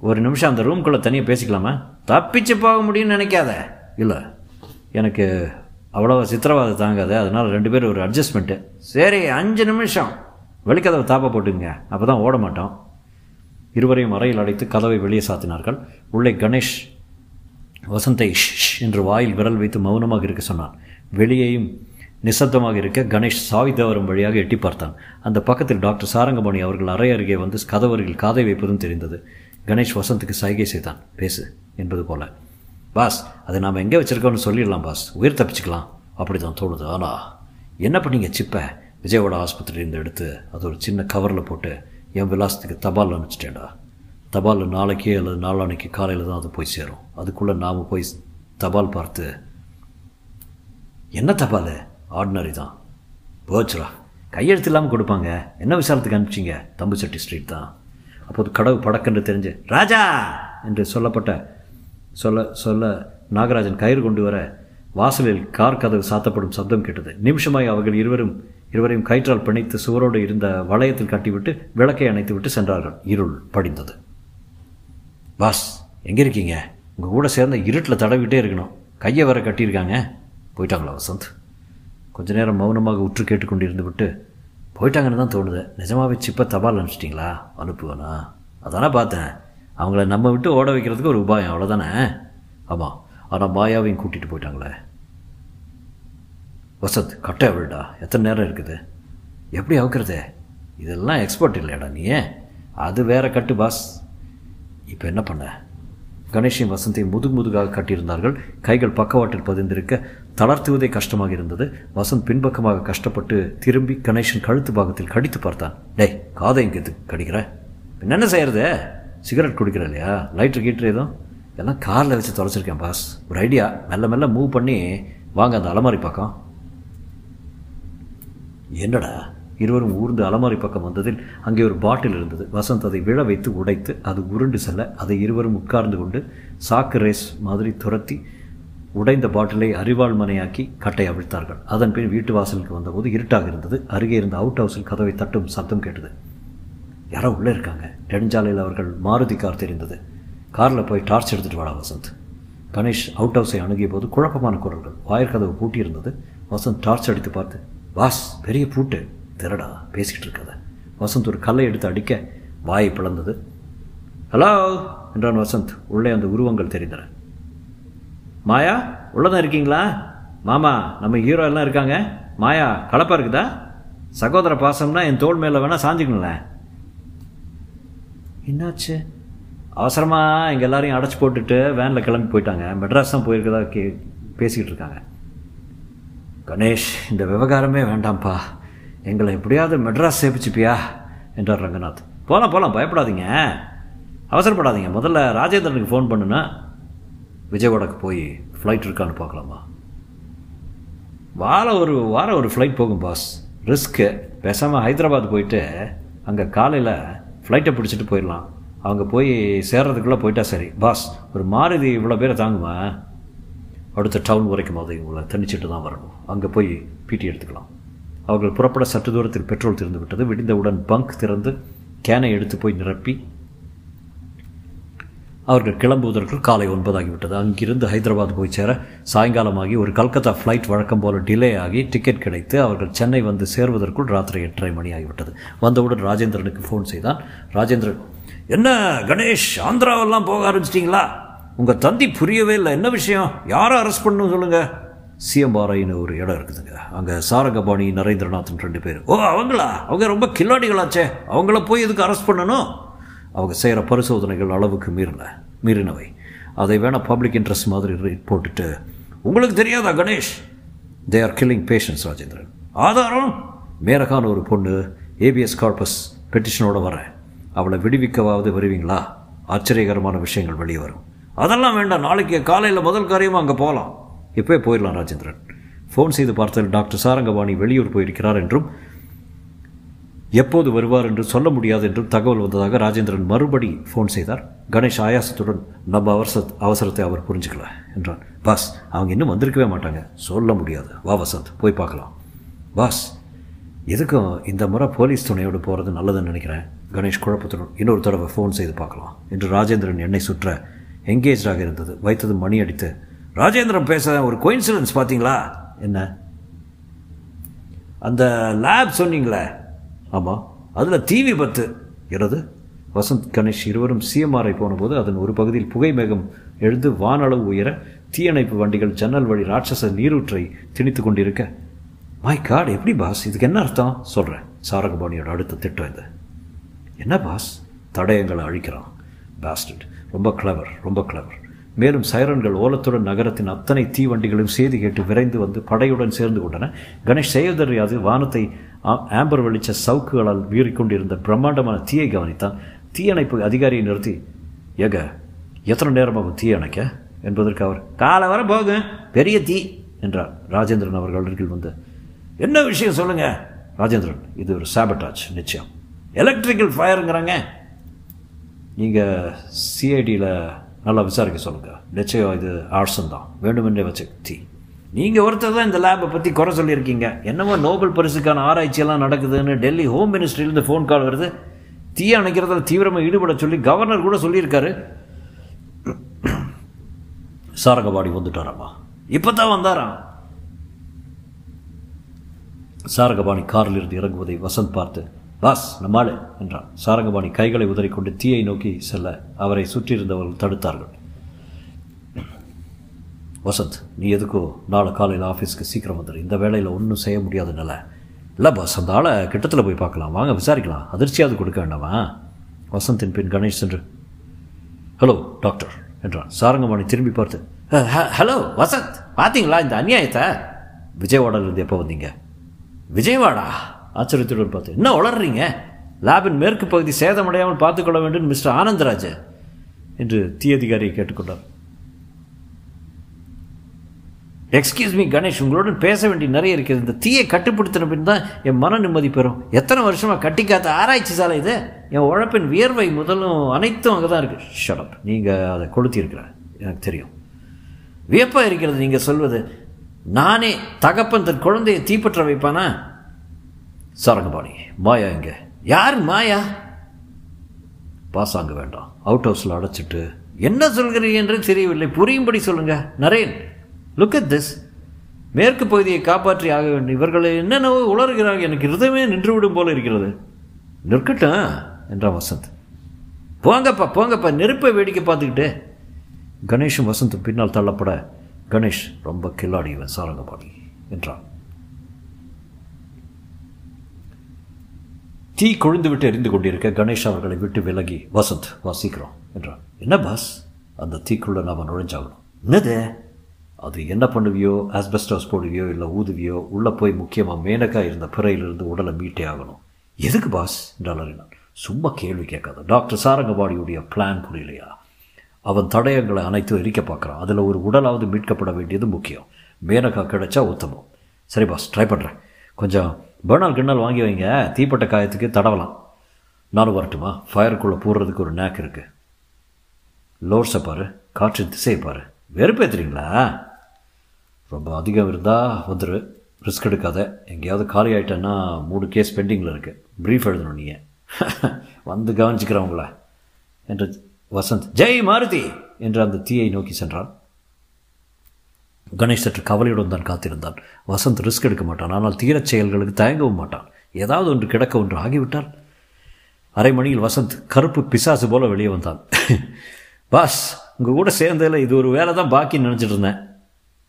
S2: ஒரு நிமிஷம் அந்த ரூம்குள்ளே தனியாக பேசிக்கலாமா? தப்பிச்சு போக முடியும்னு நினைக்காத. இல்லை எனக்கு அவ்வளோ சித்திரவாதை தாங்காது. அதனால் ரெண்டு பேரும் ஒரு அட்ஜஸ்ட்மெண்ட்டு சரி அஞ்சு நிமிஷம். வெளிக்கதவை தாப்பா போட்டுங்க அப்போ தான் ஓட மாட்டோம். இருவரையும் அறையில் அடைத்து கதவை வெளியே சாத்தினார்கள். உள்ளே கணேஷ் வசந்தை ஷ் என்று வாயில் விரல் வைத்து மௌனமாக இருக்க சொன்னான். வெளியேயும் நிசப்தமாக இருக்க கணேஷ் சாவி வழியாக எட்டி பார்த்தான். அந்த பக்கத்தில் டாக்டர் சாரங்கமணி அவர்கள் அறை அருகே வந்து கதவருகில் காதை வைப்பதும் தெரிந்தது. கணேஷ் வசந்துக்கு சைகை செய்தான். பேசு என்பது போல. பாஸ் அதை நாம் எங்கே வச்சுருக்கோம்னு சொல்லிடலாம் பாஸ். உயிர் தப்பிச்சுக்கலாம். அப்படி தான் தோணுது. ஆனால் என்ன பண்ணீங்க சிப்பை? விஜயவாடா ஆஸ்பத்திரியிலேருந்து எடுத்து அது ஒரு சின்ன கவரில் போட்டு என் விலாசத்துக்கு தபால் அனுப்பிச்சிட்டேன்டா. தபால் நாளைக்கே அல்லது நாளானைக்கு காலையில் தான் அது போய் சேரும். அதுக்குள்ளே நாம் போய் தபால் பார்த்து என்ன தபால்? ஆர்டினரி தான். போச்சுரா கையெழுத்து இல்லாமல் கொடுப்பாங்க. என்ன விசாரத்துக்கு அனுப்பிச்சிங்க? தம்புச்சட்டி ஸ்ட்ரீட் தான். அப்போது கடவு படக்கென்று தெரிஞ்சு ராஜா! என்று சொல்லப்பட்ட சொல்ல சொல்ல நாகராஜன் கயிறு கொண்டு வர வாசலில் கார் கதவு சாத்தப்படும் சப்தம் கேட்டது. நிமிஷமாய் அவர்கள் இருவரும் இருவரையும் கயிற்றால் பிணைத்து சுவரோடு இருந்த வளையத்தில் கட்டிவிட்டு விளக்கை அணைத்து விட்டு சென்றார்கள். இருள் படிந்தது. பாஸ் எங்கே இருக்கீங்க? உங்கள் கூட சேர்ந்த இருட்டில் தடவிட்டே இருக்கணும். கையை வேற கட்டியிருக்காங்க. போயிட்டாங்களா வசந்த்? கொஞ்ச நேரம் மௌனமாக உற்று கேட்டுக்கொண்டிருந்து விட்டு போயிட்டாங்கன்னு தான் தோணுது. நிஜமாகவே சிப்பை தபால் அனுப்பிச்சிட்டிங்களா அனுப்புவேனா? அதானே பார்த்தேன். அவங்கள நம்ம விட்டு ஓட வைக்கிறதுக்கு ஒரு உபாயம். அவ்வளோதானே ஆமாம் ஆனால் மாயாவையும் கூட்டிகிட்டு போயிட்டாங்களே. வசந்த் கட்டை விடுடா எத்தனை நேரம் இருக்குது? எப்படி அவுக்கிறது? இதெல்லாம் எக்ஸ்பர்ட் இல்லையாடா நீ. அது வேற கட்டு பாஸ். இப்போ என்ன பண்ண? கணேஷையும் வசந்தையும் முதுகு முதுகாக கட்டியிருந்தார்கள். கைகள் பக்கவாட்டில் பதிந்திருக்க தளர்த்துவதே கஷ்டமாக இருந்தது. வசந்த் பின்பக்கமாக கஷ்டப்பட்டு திரும்பி கணேஷன் கழுத்து பாகத்தில் கடித்து பார்த்தான். டேய் காதை இங்கே கடிக்கிற? பின்ன என்ன செய்யறது? சிகரெட் குடிக்கிற இல்லையா? லைட்ரு கீட்ரு எதுவும் எல்லாம் காரில் வச்சு தொலைச்சிருக்கேன் பாஸ். ஒரு ஐடியா மெல்ல மெல்ல மூவ் பண்ணி வாங்க அந்த அலமாரி பக்கம். என்னடா? இருவரும் ஊர்ந்து அலமாரி பக்கம் வந்ததில் அங்கே ஒரு பாட்டில் இருந்தது. வசந்த் அதை விழ வைத்து உடைத்து அது உருண்டு செல்ல அதை இருவரும் உட்கார்ந்து கொண்டு சாக்கு ரேஸ் மாதிரி துரத்தி உடைந்த பாட்டிலை அறிவாள் மனையாக்கி கட்டை அவிழ்த்தார்கள். அதன் பின் வீட்டு வாசலுக்கு வந்தபோது இருட்டாக இருந்தது. அருகே இருந்த அவுட் ஹவுஸில் கதவை தட்டும் சத்தம் கேட்டது. யாரோ உள்ளே இருக்காங்க. நெடுஞ்சாலையில் அவர்கள் மாருதி கார் தெரிந்தது. காரில் போய் டார்ச் எடுத்துகிட்டு வாடா வசந்த். கணேஷ் அவுட் ஹவுஸை அணுகிய போது குழப்பமான குரல்கள். வாயிற்கதவு பூட்டியிருந்தது. வசந்த் டார்ச் அடித்து பார்த்து வாஸ் பெரிய பூட்டு. திருடா பேசிக்கிட்டு இருக்கத? வசந்த் ஒரு கல்லை எடுத்து அடிக்க வாயை பிளந்தது. ஹலோ என்றான் வசந்த். உள்ளே அந்த உருவங்கள் தெரிந்தன. மாயா உள்ளதான் இருக்கீங்களா? மாமா நம்ம ஹீரோ எல்லாம் இருக்காங்க. மாயா கலப்பா இருக்குதா? சகோதர பாசம்னா என் தோல் மேலே வேணால் சாஞ்சிக்கணுங்களேன் என்னாச்சு? அவசரமாக எங்கள் எல்லாரையும் அடைச்சி போட்டுட்டு வேனில் கிளம்பி போயிட்டாங்க. மெட்ராஸ் தான் போயிருக்கதா கே பேசிக்கிட்டு இருக்காங்க. கணேஷ் இந்த விவகாரமே வேண்டாம்ப்பா. எங்களை எப்படியாவது மெட்ராஸ் சேமிச்சுப்பியா? என்றார் ரங்கநாத். போகலாம் போகலாம் பயப்படாதீங்க. அவசரப்படாதீங்க. முதல்ல ராஜேந்திரனுக்கு ஃபோன் பண்ணுனா விஜயவாடாக்கு போய் ஃப்ளைட் இருக்கான்னு பார்க்கலாமா? வாரம் ஒரு வாரம் ஒரு ஃப்ளைட் போகும் பாஸ் ரிஸ்க்கு பேசாமல் ஹைதராபாத் போயிட்டு அங்கே காலையில் ஃப்ளைட்டை பிடிச்சிட்டு போயிடலாம். அவங்க போய் சேர்றதுக்குள்ளே போயிட்டா சரி. பாஸ் ஒரு மாருதி இவ்வளோ பேரை தாங்குமா? அடுத்த டவுன் வரைக்கும் அதை உங்களை தனிச்சிட்டு தான் வரணும். அங்கே போய் பீட்டி எடுத்துக்கலாம். அவர்கள் புறப்பட சற்று தூரத்தில் பெட்ரோல் திறந்து விட்டது. விடிந்தவுடன் பங்க் திறந்து கேனை எடுத்து போய் நிரப்பி அவர்கள் கிளம்புவதற்குள் காலை ஒன்பதாகிவிட்டது. அங்கிருந்து ஹைதராபாத் போய் சேர சாயங்காலமாகி ஒரு கல்கத்தா ஃப்ளைட் வழக்கம் போல டிலே ஆகி டிக்கெட் கிடைத்து அவர்கள் சென்னை வந்து சேர்வதற்குள் ராத்திரி எட்டரை மணி ஆகிவிட்டது. வந்தவுடன் ராஜேந்திரனுக்கு ஃபோன் செய்தான். ராஜேந்திரன் என்ன கணேஷ் ஆந்திராவெல்லாம் போக ஆரம்பிச்சிட்டிங்களா? உங்கள் தந்தி புரியவே இல்லை. என்ன விஷயம்? யாரை அரெஸ்ட் பண்ணணும் சொல்லுங்கள் சிஎம்பாறைன்னு ஒரு இடம் இருக்குதுங்க. அங்கே சாரங்கபாணி நரேந்திரநாதன் ரெண்டு பேர். ஓ அவங்களா? அவங்க ரொம்ப கில்லாடிகளாச்சே. அவங்கள போய் எதுக்கு அரெஸ்ட் பண்ணணும்? அவங்க செய்கிற பரிசோதனைகள் அளவுக்கு மீறின மீறினவை. அதை வேணால் பப்ளிக் இன்ட்ரெஸ்ட் மாதிரி போட்டுட்டு உங்களுக்கு தெரியாதா Ganesh? They are killing patients Rajendran. ஆதாரம்? மேரகான ஒரு பொண்ணு ஏபிஎஸ் கார்பஸ் பெட்டிஷனோட வரேன். அவளை விடுவிக்கவாவது வருவீங்களா? ஆச்சரியகரமான விஷயங்கள் வெளியே வரும். அதெல்லாம் வேண்டாம். நாளைக்கு காலையில் முதல் காரியமாக அங்கே போகலாம் இப்போவே போயிடலாம் ராஜேந்திரன். ஃபோன் செய்து பார்த்தால் டாக்டர் சாரங்கபாணி வெளியூர் போயிருக்கிறார் என்றும் எப்போது வருவார் என்று சொல்ல முடியாது என்றும் தகவல் வந்ததாக ராஜேந்திரன் மறுபடி ஃபோன் செய்தார். கணேஷ் ஆயாசத்துடன் நம்ம அவசர அவசரத்தை அவர் புரிஞ்சுக்கல என்றான். பாஸ் அவங்க இன்னும் வந்திருக்கவே மாட்டாங்க. சொல்ல முடியாது. வா வசந்த் போய் பார்க்கலாம். பாஸ் எதுக்கும் இந்த முறை போலீஸ் துணையோடு போகிறது நல்லதுன்னு நினைக்கிறேன். கணேஷ் குழப்பத்துடன் இன்னொரு தடவை ஃபோன் செய்து பார்க்கலாம் என்று ராஜேந்திரன் என்னை சுற்ற எங்கேஜாக இருந்தது. வைத்தது மணி அடித்து ராஜேந்திரன் பேச ஒரு கோயின்சிடன்ஸ் பார்த்தீங்களா? என்ன? அந்த லேப் சொன்னீங்களே. ஆமாம் அதில் தீ விபத்து. எனது வசந்த் கணேஷ் இருவரும் சிஎம்ஆரை போனபோது அதன் ஒரு பகுதியில் புகை மேகம் எழுந்து வானளவு உயர தீயணைப்பு வண்டிகள் ஜன்னல் வழி ராட்சச நீரூற்றை திணித்து கொண்டிருக்க மை காட் எப்படி பாஸ் இதுக்கு என்ன அர்த்தம்? சொல்கிறேன் சாரகபாணியோட அடுத்த திட்டம் இது. என்ன பாஸ் தடயங்களை அழிக்கிறான். பாஸ்டட் ரொம்ப கிளவர் ரொம்ப கிளவர் மேலும் சைரன்கள் ஓலத்துடன் நகரத்தின் அத்தனை தீவண்டிகளையும் செய்தி கேட்டு விரைந்து வந்து படையுடன் சேர்ந்து கொண்டன. கணேஷ் செய்வதறியாது வானத்தை ஆம்பர் வெளிச்ச சவுக்குகளால் வீறிக்கொண்டிருந்த பிரம்மாண்டமான தீயை கவனித்தான். தீயணைப்பு அதிகாரியை நிறுத்தி ஏக எத்தனை நேரமாகும் தீ அணைக்க? என்பதற்கு அவர் காலை வர போகும் பெரிய தீ என்றார். ராஜேந்திரன் அவர்கள் அருகில் வந்து என்ன விஷயம் சொல்லுங்க? ராஜேந்திரன் இது ஒரு சாபட்டாஜ் நிச்சயம். எலக்ட்ரிக்கல் ஃபயருங்கிறாங்க நீங்கள் சிஐடியில் நல்லா விசாரிக்க சொல்லுங்கள் நிச்சயம் இது ஆர்ட்ஸன் தான். வேண்டுமென்றே வச்ச தீ. நீங்கள் ஒருத்தர் தான் இந்த லேபை பற்றி குறை சொல்லியிருக்கீங்க. என்னவோ நோபல் பரிசுக்கான ஆராய்ச்சியெல்லாம் நடக்குதுன்னு டெல்லி ஹோம் மினிஸ்ட்ரியிலேருந்து ஃபோன் கால் வருது. தீ அணைக்கிறதுல தீவிரமாக ஈடுபட சொல்லி கவர்னர் கூட சொல்லியிருக்காரு. சாரங்கபாடி வந்துட்டாராம்மா இப்போ தான் வந்தாராம். சாரகபாணி காரில் இருந்து இறங்குவதை வசந்த் பார்த்து பாஸ் நம்மாளு என்றான். சாரங்கபாணி கைகளை உதறிக்கொண்டு தீயை நோக்கி செல்ல அவரை சுற்றியிருந்தவர்கள் தடுத்தார்கள். வசந்த் நீ எதுக்கோ நாளை காலையில் ஆஃபீஸ்க்கு சீக்கிரம் வந்துடு இந்த வேலையில் ஒன்றும் செய்ய முடியாத நிலை. இல்லை பாஸ் அந்த ஆளை கிட்டத்தில் போய் பார்க்கலாம். வாங்க விசாரிக்கலாம். அதிர்ச்சியாவது கொடுக்க வேண்டாமா? வசந்தின் பின் கணேஷ் சென்று ஹலோ டாக்டர் என்றான். சாரங்கபாணி திரும்பி பார்த்து ஹலோ வசந்த் பார்த்தீங்களா இந்த அநியாயத்தை? விஜயவாடாலேருந்து எப்போ வந்தீங்க? விஜயவாடா? ஆச்சரியத்துடன் பார்த்து என்ன வளர்றீங்க லேபின் மேற்கு பகுதி சேதமடையாமல் பார்த்துக்கொள்ள வேண்டும் மிஸ்டர் ஆனந்தராஜ் என்று தீ அதிகாரியை கேட்டுக்கொண்டார். எக்ஸ்கியூஸ் மீ கணேஷ் உங்களுடன் பேச வேண்டிய நிறைய இருக்குது இந்த தீயை கட்டுப்படுத்தின பின் தான் என் மன நிம்மதி பெறும். எத்தனை வருஷமாக கட்டிக்காத்த ஆராய்ச்சி சாலை இது? என் உழைப்பின் வியர்வை முதலும் அனைத்தும் அங்கே தான் இருக்குது ஷடப் நீங்கள் அதை கொளுத்தியிருக்கிற எனக்கு தெரியும். வியப்பாக இருக்கிறது நீங்கள் சொல்வது. நானே தகப்பன் தன் குழந்தையை தீப்பற்ற வைப்பானா? சாரங்கபாணி மாயா இங்கே யார் மாயா? பாசாங்க வேண்டாம். அவுட் ஹவுஸில் அடைச்சிட்டு என்ன சொல்கிறீங்க என்று தெரியவில்லை. புரியும்படி சொல்லுங்க. நரேன் லுக் அட் திஸ் மேற்கு பகுதியை காப்பாற்றி ஆக வேண்டும். இவர்களை என்னென்னவோ உளறுகிறார்கள். எனக்கு இருதமே நின்றுவிடும் போல இருக்கிறது. நிற்கட்டும் என்றான் வசந்த். போங்கப்பா போங்கப்பா. நெருப்பை வேடிக்கை பார்த்துக்கிட்டு. கணேஷும் வசந்தும் பின்னால் தள்ளப்பட கணேஷ் ரொம்ப கில்லாடிவன் சாரங்கபாணி என்றான். தீ கொழுந்து விட்டு எரிந்து கொண்டிருக்க கணேஷ் அவர்களை விட்டு விலகி வசந்த் வா சீக்கிரம் என்றான். என்ன பாஸ் அந்த தீக்குள்ள நாம் நுழைஞ்சாகணும். என்னது? அது என்ன பண்ணுவியோ? ஆஸ்பெஸ்டாஸ் போடுவியோ? இல்லை ஊதுவியோ? உள்ளே போய் முக்கியமாக மேனக்கா இருந்த பிறையிலிருந்து உடலை மீட்டே ஆகணும். எதுக்கு பாஸ் என்றால் சும்மா கேள்வி கேட்காத. டாக்டர் சாரங்கபாடியுடைய பிளான் புரியலையா? அவன் தடயங்களை அனைத்தும் எரிக்க பார்க்குறான். அதில் ஒரு உடலாவது மீட்கப்பட வேண்டியது முக்கியம். மேனக்கா கிடைச்சா உத்தமம். சரி பாஸ் ட்ரை பண்ணுறேன் கொஞ்சம் பேர்னால் கிண்ணல் வாங்கி வைங்க. தீப்பட்ட காயத்துக்கு தடவலாம். நானும் வரட்டுமா? ஃபயருக்குள்ளே போடுறதுக்கு ஒரு நேக் இருக்குது லோர்ஸை பாரு. காற்றின் திசையை பாரு. வெறுப்பேற்றுறீங்களா ரொம்ப அதிகம் இருந்தால் வந்துரு. ரிஸ்க் எடுக்காத. எங்கேயாவது காலி ஆகிட்டேன்னா மூணு கேஸ் பெண்டிங்கில் இருக்குது ப்ரீஃப் எழுதணும் நீங்கள் வந்து கவனிச்சுக்கிறவங்கள என்று வசந்த் ஜெய் மாருதி! என்று அந்த தீயை நோக்கி சென்றான். கணேஷ் சற்று கவலையுடன் தான் காத்திருந்தான். வசந்த் ரிஸ்க் எடுக்க மாட்டான். ஆனால் தீரச் செயல்களுக்கு தயங்கவும் மாட்டான். ஏதாவது ஒன்று கிடக்க ஒன்று ஆகிவிட்டால்? அரை மணியில் வசந்த் கருப்பு பிசாசு போல வெளியே வந்தான். பாஸ் உங்கள் கூட சேர்ந்ததில் இது ஒரு வேலை தான் பாக்கின்னு நினச்சிட்டு இருந்தேன்.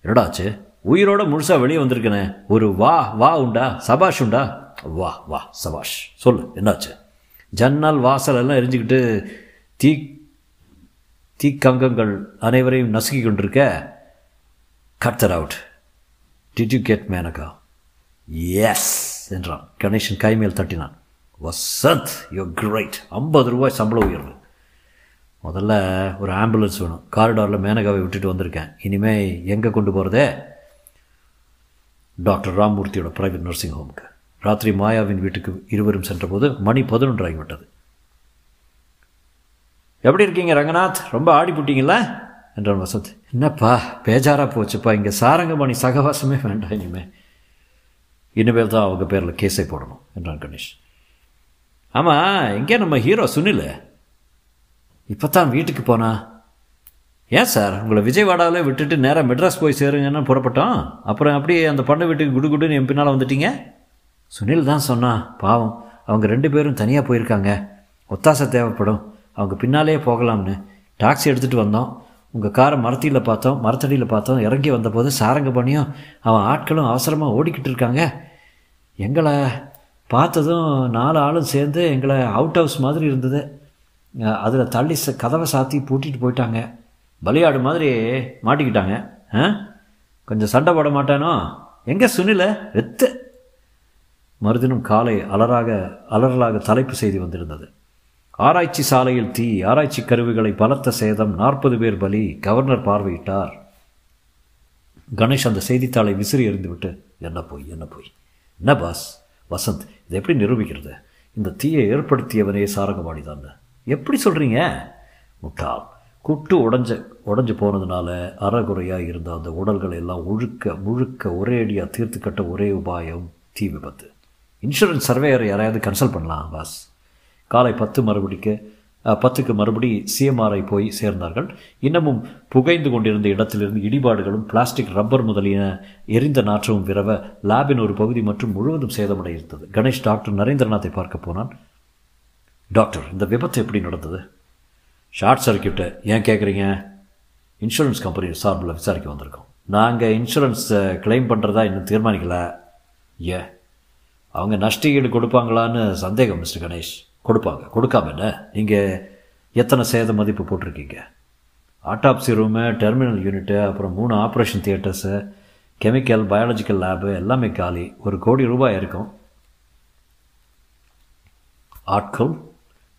S2: என்னடாச்சு உயிரோட முழுசாக வெளியே வந்திருக்கனே. ஒரு வா வா உண்டா? சபாஷ் உண்டா? வா வா சபாஷ். சொல்லு என்னாச்சு? ஜன்னல் வாசல் எல்லாம் எரிஞ்சுக்கிட்டு தீ தீக்கங்கங்கள் அனைவரையும் நசுக்கி கொண்டிருக்க cut that out did you get Menaka yes என்றான் கணேசன் கைமேல் தட்டினான் வசந்த் யோ கிரேட் ஐம்பது ரூபாய் சம்பள உயர்வு. முதல்ல ஒரு ஆம்புலன்ஸ் வேணும். காரிடாரில் மேனகாவை விட்டுட்டு வந்திருக்கேன். இனிமேல் எங்கே கொண்டு போகிறதே டாக்டர் ராம்மூர்த்தியோட ப்ரைவேட் நர்சிங் ஹோமுக்கு ராத்திரி மாயாவின் வீட்டுக்கு இருவரும் சென்றபோது மணி பதினொன்று ஆகிவிட்டது எப்படி இருக்கீங்க ரங்கநாத்? ரொம்ப ஆடி போட்டீங்களா என்றான் வசந்த். என்னப்பா பேஜாராக போச்சுப்பா இங்கே சாரங்கமணி சகவாசமே வேண்டாம் இனிமே. இனிமேல் தான் அவங்க பேரில் கேஸை போடணும் என்றான் கணேஷ். ஆமாம் எங்கே நம்ம ஹீரோ சுனில். இப்போ தான் வீட்டுக்கு போனா? ஏன் சார் உங்களை விஜயவாடாவில் விட்டுட்டு நேராக மெட்ராஸ் போய் சேருங்கன்னு புறப்பட்டோம்? அப்புறம் அப்படியே அந்த பண்ணை வீட்டுக்கு குடு குடுன்னு என் பின்னால் வந்துட்டீங்க? சுனில் தான் சொன்னான் பாவம் அவங்க ரெண்டு பேரும் தனியாக போயிருக்காங்க. ஒத்தாசை தேவைப்படும். அவங்க பின்னாலே போகலாம்னு. டாக்ஸி எடுத்துகிட்டு வந்தோம். உங்கள் காரை மரத்தியில் பார்த்தோம் மரத்தடியில் பார்த்தோம் இறங்கி வந்தபோது சாரங்க பண்ணியும் அவன் ஆட்களும் அவசரமாக ஓடிக்கிட்டு இருக்காங்க. எங்களை பார்த்ததும் நாலு ஆளும் சேர்ந்து எங்களை அவுட் ஹவுஸ் மாதிரி இருந்தது. அதில் தள்ளி ச கதவை சாத்தி பூட்டிட்டு போயிட்டாங்க. பலியாடு மாதிரி மாட்டிக்கிட்டாங்க. ஆ? கொஞ்சம் சண்டை போட மாட்டானோ? எங்கே சுனில? வெத்து. மறுதினம் காலை அலராக அலறலாக தலைப்பு செய்தி வந்திருந்தது. ஆராய்ச்சி சாலையில் தீ ஆராய்ச்சி கருவிகளை பலத்த சேதம் நாற்பது பேர் பலி கவர்னர் பார்வையிட்டார். கணேஷ் அந்த செய்தித்தாளை விசிறி எறிந்துவிட்டு என்ன போய் என்ன போய்? என்ன பாஸ்? வசந்த் இதை எப்படி நிரூபிக்கிறது? இந்த தீயை ஏற்படுத்தியவனே சாரங்கபாடிதான் எப்படி சொல்கிறீங்க முட்டாள். குட்டு உடஞ்ச உடஞ்சி போனதுனால அறகுறையாக இருந்த அந்த உடல்களை எல்லாம் ஒழுக்க முழுக்க ஒரே அடியாக தீர்த்து கட்ட ஒரே உபாயம் தீ விபத்து. இன்சூரன்ஸ் சர்வேயர் யாரையாவது கன்சல்ட் பண்ணலாம் பாஸ். காலை பத்து மறுபடிக்கு பத்துக்கு மறுபடி சிஎம்ஆரை போய் சேர்ந்தார்கள். இன்னமும் புகைந்து கொண்டிருந்த இடத்திலிருந்து இடிபாடுகளும் பிளாஸ்டிக் ரப்பர் முதலிய எரிந்த நாற்றமும் விரவ லேபின் ஒரு பகுதி மற்றும் முழுவதும் சேதமடை இருந்தது. கணேஷ் டாக்டர் நரேந்திரநாத்தை பார்க்க போனான். டாக்டர் இந்த விபத்து எப்படி நடந்தது? ஷார்ட் சர்க்கியூட்டை ஏன் கேட்குறீங்க இன்சூரன்ஸ் கம்பெனி சார்பில் விசாரிக்க வந்திருக்கோம். நாங்கள் இன்சூரன்ஸை கிளைம் பண்ணுறதா இன்னும் தீர்மானிக்கல. ஏ அவங்க நஷ்டஈடு கொடுப்பாங்களான்னு சந்தேகம் மிஸ்டர் கணேஷ். கொடுப்பாங்க. கொடுக்காம என்ன? நீங்கள் எத்தனை சேத மதிப்பு போட்டிருக்கீங்க? ஆட்டாப்சி ரூமு டெர்மினல் யூனிட்டு அப்புறம் மூணு operation theatres chemical biological lab எல்லாமே காலி. ஒரு கோடி ரூபாய் இருக்கும். ஆட்கள்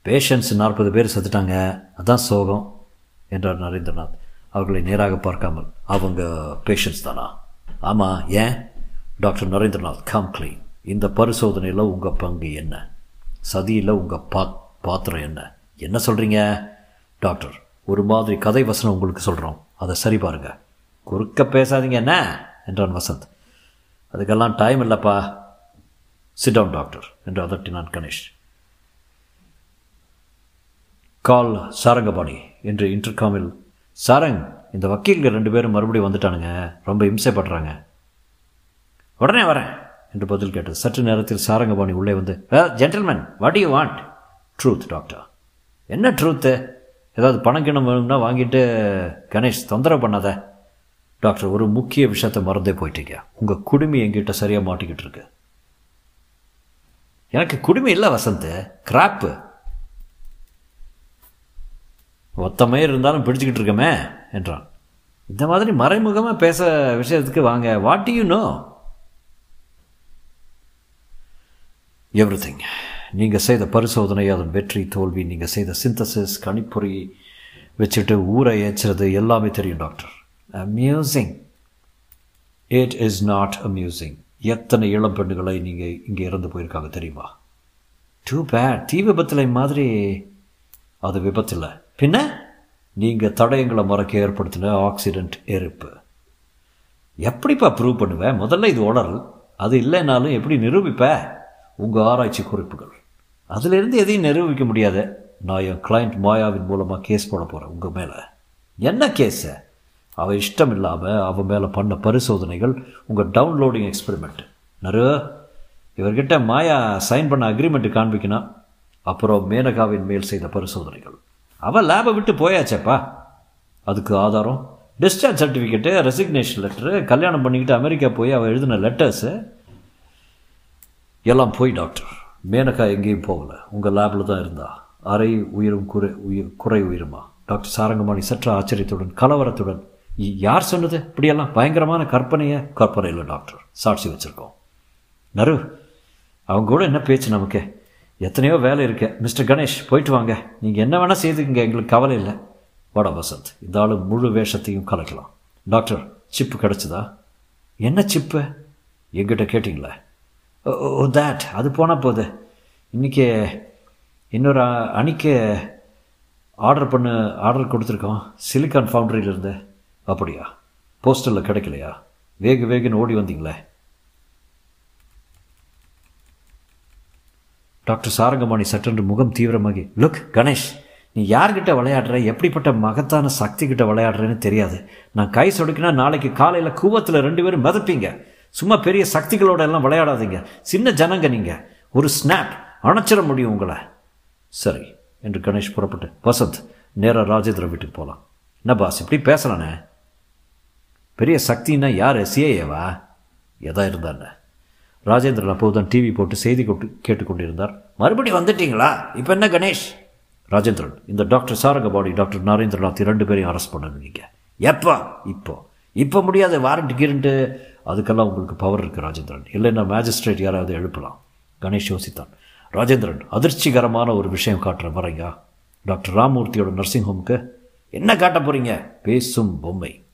S2: பேஷண்ட்ஸ் நாற்பது பேர் செத்துட்டாங்க. அதான் சோகம் என்றார் நரேந்திரநாத். அவர்களை நேராக பார்க்காமல். அவங்க பேஷண்ட்ஸ் தானா? ஆமாம் ஏன்? டாக்டர் நரேந்திரநாத் கம் இந்த பரிசோதனையில் உங்கள் பங்கு என்ன? சதியில் உங்கள் பா பாத்திரம் என்ன? என்ன சொல்கிறீங்க டாக்டர் ஒரு மாதிரி கதை வசனம் உங்களுக்கு சொல்கிறோம் அதை சரி பாருங்க. குறுக்க பேசாதீங்க என்ன? என்றான் வசந்த். அதுக்கெல்லாம் டைம் இல்லைப்பா. சிட் டவுன் டாக்டர் என்று அதட்டினான் கணேஷ். கால் சாரங்கபாணி என்று இன்டர்காமில் சாரங் இந்த வக்கீல்கள் ரெண்டு பேரும் மறுபடியும் வந்துட்டானுங்க. ரொம்ப இம்சைப்படுறாங்க. உடனே வரேன். என்று பதில் கேட்டது. சற்று நேரத்தில் சாரங்கபாணி உள்ளே வந்து gentleman what you want truth doctor என்ன ட்ரூத்து ஏதாவது பணம் கிணம் வேணும்னா வாங்கிட்டு கணேஷ் தொந்தரவு பண்ணாத. டாக்டர் ஒரு முக்கிய விஷயத்தை மறந்தே போயிட்டீங்க. உங்கள் குடுமி எங்கிட்ட சரியாக மாட்டிக்கிட்டு இருக்கு. எனக்கு குடுமி இல்லை வசந்த். கிராப்பு ஒத்தமே இருந்தாலும் பிடிச்சிக்கிட்டு இருக்கமே என்றான். இந்த மாதிரி மறைமுகமாக பேச விஷயத்துக்கு வாங்க. What you know everything நீங்கள் செய்த பரிசோதனை அதன் வெற்றி தோல்வி நீங்கள் செய்த சிந்தசிஸ் கணிப்பொறி வச்சுட்டு ஊரை ஏச்சுறது எல்லாமே தெரியும் doctor. Amusing it is not amusing எத்தனை இளம் பெண்களை நீங்கள் இங்கே இறந்து போயிருக்காங்க தெரியுமா? டூ பேட் தீ விபத்தில் மாதிரி அது விபத்தில் பின்ன? நீங்கள் தடயங்களை மறக்க ஏற்படுத்தின ஆக்சிடெண்ட் எரிப்பு. எப்படிப்பா ப்ரூவ் பண்ணுவேன் முதல்ல இது உணரல். அது இல்லைனாலும் எப்படி நிரூபிப்ப? உங்கள் ஆராய்ச்சி குறிப்புகள். அதிலிருந்து எதையும் நிரூபிக்க முடியாது நான் என் கிளைண்ட் மாயாவின் மூலமாக கேஸ் போட போகிறேன் உங்கள் மேலே. என்ன கேஸு அவள் இஷ்டம் இல்லாமல் அவன் மேலே பண்ண பரிசோதனைகள் உங்கள் டவுன்லோடிங் எக்ஸ்பெரிமெண்ட் நரு இவர்கிட்ட மாயா சைன் பண்ண அக்ரிமெண்ட்டு காண்பிக்கணும் அப்புறம் மேனகாவின் மேல் செய்த பரிசோதனைகள். அவள் லேபை விட்டு போயாச்சேப்பா. அதுக்கு ஆதாரம் டிஸ்சார்ஜ் சர்டிஃபிகேட்டு ரெசிக்னேஷன் லெட்டரு கல்யாணம் பண்ணிக்கிட்டு அமெரிக்கா போய் அவள் எழுதின லெட்டர்ஸு எல்லாம் போய் டாக்டர். மேனகா எங்கேயும் போகலை. உங்கள் லேபில் தான் இருந்தா. அரை உயிரும் குறை உயிர் குறை உயிருமா? டாக்டர் சாரங்கமாணி சற்று ஆச்சரியத்துடன் கலவரத்துடன் யார் சொன்னது? இப்படியெல்லாம் பயங்கரமான கற்பனையை கற்பனை இல்லை டாக்டர் சாட்சி வச்சுருக்கோம். நரு அவங்க கூட என்ன பேச்சு நமக்கு? எத்தனையோ வேலை இருக்கு. மிஸ்டர் கணேஷ் போயிட்டு வாங்க. நீங்கள் என்ன வேணால் செய்துக்குங்க. எங்களுக்கு கவலை இல்லை. வட வசந்த். இந்த ஆள் முழு வேஷத்தையும் கலக்கலாம். Doctor chip கிடச்சிதா? என்ன சிப்பு? எங்கிட்ட கேட்டிங்களே? ஓ தேட் அது போனால் போகுது. இன்றைக்கி இன்னொரு அணிக்கு ஆர்டர் பண்ண ஆர்டர் கொடுத்துருக்கோம். சிலிக்கான் ஃபவுண்டரியிலேருந்து அப்படியா? போஸ்டரில் கிடைக்கலையா? வேக வேகன்னு ஓடி வந்தீங்களே. டாக்டர் சாரங்கமாணி சட்டென்று முகம் தீவிரமாகி லுக் கணேஷ் நீ யார்கிட்ட விளையாடுற? எப்படிப்பட்ட மகத்தான சக்தி கிட்ட விளையாடுறேன்னு தெரியாது. நான் கை சொடுக்கினா நாளைக்கு காலையில் கூவத்தில் ரெண்டு பேரும் மிதப்பீங்க. சும்மா பெரிய சக்திகளோட எல்லாம் விளையாடாதீங்க. சின்ன ஜனங்க நீங்கள் ஒரு ஸ்னாப் அணைச்சிட முடியும் உங்களை. சரி என்று கணேஷ் புறப்பட்டு வசந்த் நேராக ராஜேந்திர வீட்டுக்கு போகலாம் என்ன பாஸ் இப்படி பேசுகிறானே பெரிய சக்தின்னா யார்? சிஏஏவா எதா இருந்தான்னு ராஜேந்திரன் அப்போதுதான் டிவி போட்டு செய்தி கொட்டு கேட்டுக்கொண்டிருந்தார். மறுபடியும் வந்துட்டீங்களா? இப்போ என்ன கணேஷ்? ராஜேந்திரன் இந்த டாக்டர் சாரங்கபாடி டாக்டர் நரேந்திரநாத் இரண்டு பேரையும் அரெஸ்ட் பண்ணணும் நீங்கள் எப்போ? இப்போ. இப்போ முடியாது வாரண்ட் கீரண்ட்டு அதுக்கெல்லாம் உங்களுக்கு பவர் இருக்குது ராஜேந்திரன். இல்லைன்னா மேஜிஸ்ட்ரேட் யாராவது எழுப்பலாம். கணேஷ் யோசித்தான். ராஜேந்திரன் அதிர்ச்சிகரமான ஒரு விஷயம் காட்டுற வரீங்க டாக்டர் ராமூர்த்தியோட நர்சிங் ஹோமுக்கு என்ன காட்ட போகிறீங்க பேசும் பொம்மை.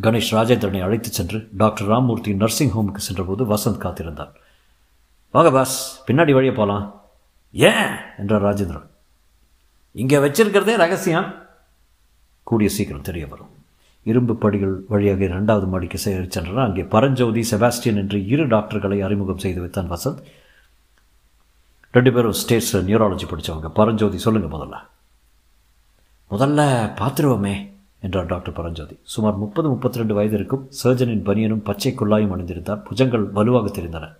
S2: கணேஷ் ராஜேந்திரனை அழைத்துச் சென்று டாக்டர் ராமூர்த்தி நர்சிங் ஹோமுக்கு சென்றபோது வசந்த் காத்திருந்தார் வாங்க பாஸ் பின்னாடி வழியே போகலாம் ஏன்? என்றார் ராஜேந்திரன். இங்கே வச்சிருக்கிறதே ரகசியம். கூடிய சீக்கிரம் தெரிய வரும். இரும்பு படிகள் வழியாக இரண்டாவது மாடிக்கு சென்றனர். அங்கே பரஞ்சோதி செபாஸ்டியன் என்று இரு டாக்டர்களை அறிமுகம் செய்து வைத்தான் வசந்த். ரெண்டு பேரும் ஸ்டேட்ஸில் நியூராலஜி படித்தவங்க பரஞ்சோதி சொல்லுங்கள் முதல்ல. முதல்ல பார்த்துருவோமே என்றார் டாக்டர் பரஞ்சோதி. சுமார் முப்பது முப்பத்தி ரெண்டு வயது இருக்கும். சர்ஜனின் பனியனும் பச்சை குள்ளாயும் அணிந்திருந்தார். புஜங்கள் வலுவாக தெரிந்தன.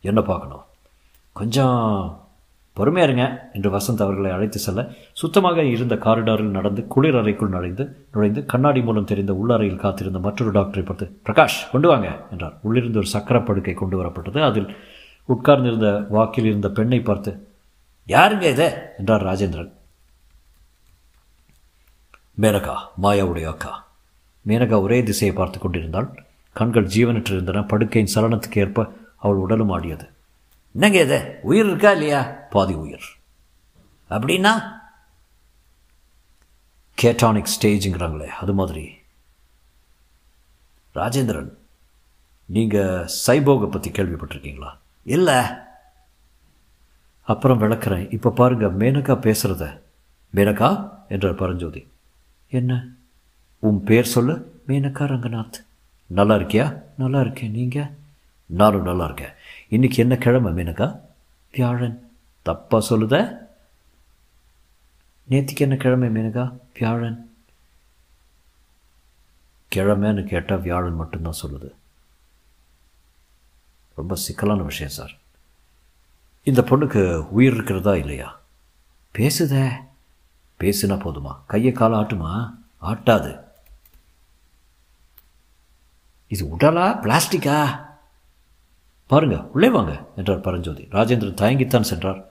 S2: என்ன பார்க்கணும்? கொஞ்சம் பொறுமையா இருங்க என்று வசந்த் அவர்களை அழைத்து செல்ல சுத்தமாக இருந்த காரிடாரில் நடந்து குளிர் அறைக்குள் நுழைந்து நுழைந்து கண்ணாடி மூலம் தெரிந்த உள்ளறையில் காத்திருந்த மற்றொரு டாக்டரை பார்த்து பிரகாஷ் கொண்டு வாங்க என்றார். உள்ளிருந்து ஒரு சக்கர படுக்கை கொண்டு வரப்பட்டது. அதில் உட்கார்ந்திருந்த வாக்கில் இருந்த பெண்ணை பார்த்து யாருங்க இது? என்றார் ராஜேந்திரன். மேனகா மாயாவுடைய அக்கா. மேனகா ஒரே திசையை பார்த்து கொண்டிருந்தாள். கண்கள் ஜீவனற்றிருந்தன. படுக்கையின் சலனத்துக்கு ஏற்ப அவள் உடலும் ஆடியது. என்னங்க இது? உயிர் இருக்கா இல்லையா? பாதி உயிர். அப்படின்னா கேட்டானிக் ஸ்டேஜுங்கிறாங்களே அது மாதிரி. ராஜேந்திரன் நீங்கள் சைபோகை பற்றி கேள்விப்பட்டிருக்கீங்களா? இல்லை. அப்புறம் விளக்குறேன். இப்போ பாருங்க மேனகா பேசுகிறத மேனகா என்றார் பரஞ்சோதி. என்ன? உன் பேர் சொல்லு மேனகா ரங்கநாத். நல்லா இருக்கியா? நல்லா இருக்கேன். நீங்கள் நானும் நல்லா இருக்கேன். இன்னைக்கு என்ன கிழமை மேனகா வியாழன். தப்பா சொல்லுத. நேத்திக்கு என்ன கிழமை மேனகா வியாழன். கிழமைன்னு கேட்டால் வியாழன் மட்டும்தான் சொல்லுது. ரொம்ப சிக்கலான விஷயம் சார். இந்த பொண்ணுக்கு உயிர் இருக்கிறதா இல்லையா? பேசுதே. பேசுனா போதுமா? கையை காலை ஆட்டுமா? ஆட்டாது. இது உடலா? பிளாஸ்டிக்கா? பாருங்க உள்ளே வாங்க என்றார் பரஞ்சோதி. ராஜேந்திரன் தயங்கித்தான் சென்றார்.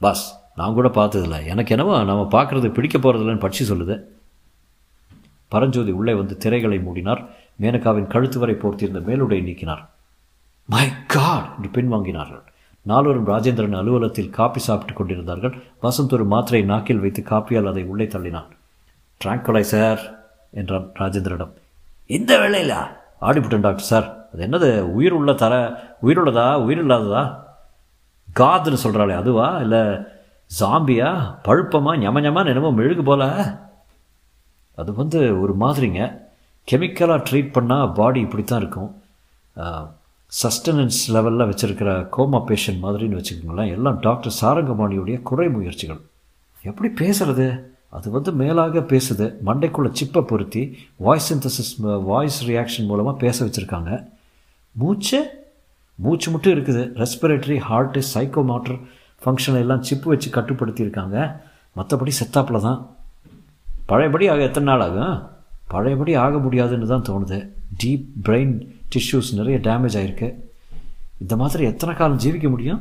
S2: பாஸ் நான் கூட பார்த்ததில்ல. எனக்கு என்னவோ நம்ம பார்க்குறது பிடிக்க போகிறதில்லன்னு பட்சி சொல்லுது. பரஞ்சோதி உள்ளே வந்து திரைகளை மூடினார். மேனகாவின் கழுத்து வரை போர்த்தியிருந்த மேலுடை நீக்கினார். மை காட் என்று பின்வாங்கினார்கள். நால்வரும் ராஜேந்திரன் அலுவலகத்தில் காப்பி சாப்பிட்டு கொண்டிருந்தார்கள். வசந்த் ஒரு மாத்திரை நாக்கில் வைத்து காப்பியால் அதை உள்ளே தள்ளினான். ட்ராங்குலைசர் என்றான் ராஜேந்திரனிடம். இந்த வேலையில ஆடிவிட்டேன் டாக்டர் சார். அது என்னது? உயிர் உள்ள தர உயிர் உள்ளதா உயிர் இல்லாததா காதுன்னு சொல்கிறாளே அதுவா? இல்லை ஜாம்பியா பழுப்பமா? ஞம என்னமோ மெழுகு போல. அது வந்து ஒரு மாதிரிங்க. கெமிக்கலாக ட்ரீட் பண்ணால் பாடி இப்படி தான் இருக்கும். சஸ்டனன்ஸ் லெவலில் வச்சுருக்கிற கோமா பேஷண்ட் மாதிரின்னு வச்சுக்கோங்களேன் எல்லாம் டாக்டர் சாரங்கபாணியுடைய குறை முயற்சிகள் எப்படி பேசுறது? அது வந்து மேலாக பேசுது. மண்டைக்குள்ளே சிப்பை பொருத்தி வாய்ஸ் சிந்தசிஸ் வாய்ஸ் ரியாக்ஷன் மூலமாக பேச வச்சுருக்காங்க. மூச்சு மூச்சு மட்டும் இருக்குது. Respiratory heart psychomotor function எல்லாம் சிப்பு வச்சு கட்டுப்படுத்தியிருக்காங்க. மற்றபடி செத்தாப்பில் தான். பழையபடி ஆக எத்தனை நாள் ஆகும்? பழையபடி ஆக முடியாதுன்னு தான் தோணுது. டீப் பிரெயின் டிஷ்யூஸ் நிறைய டேமேஜ் ஆகிருக்கு இந்த மாதிரி எத்தனை காலம் ஜீவிக்க முடியும்?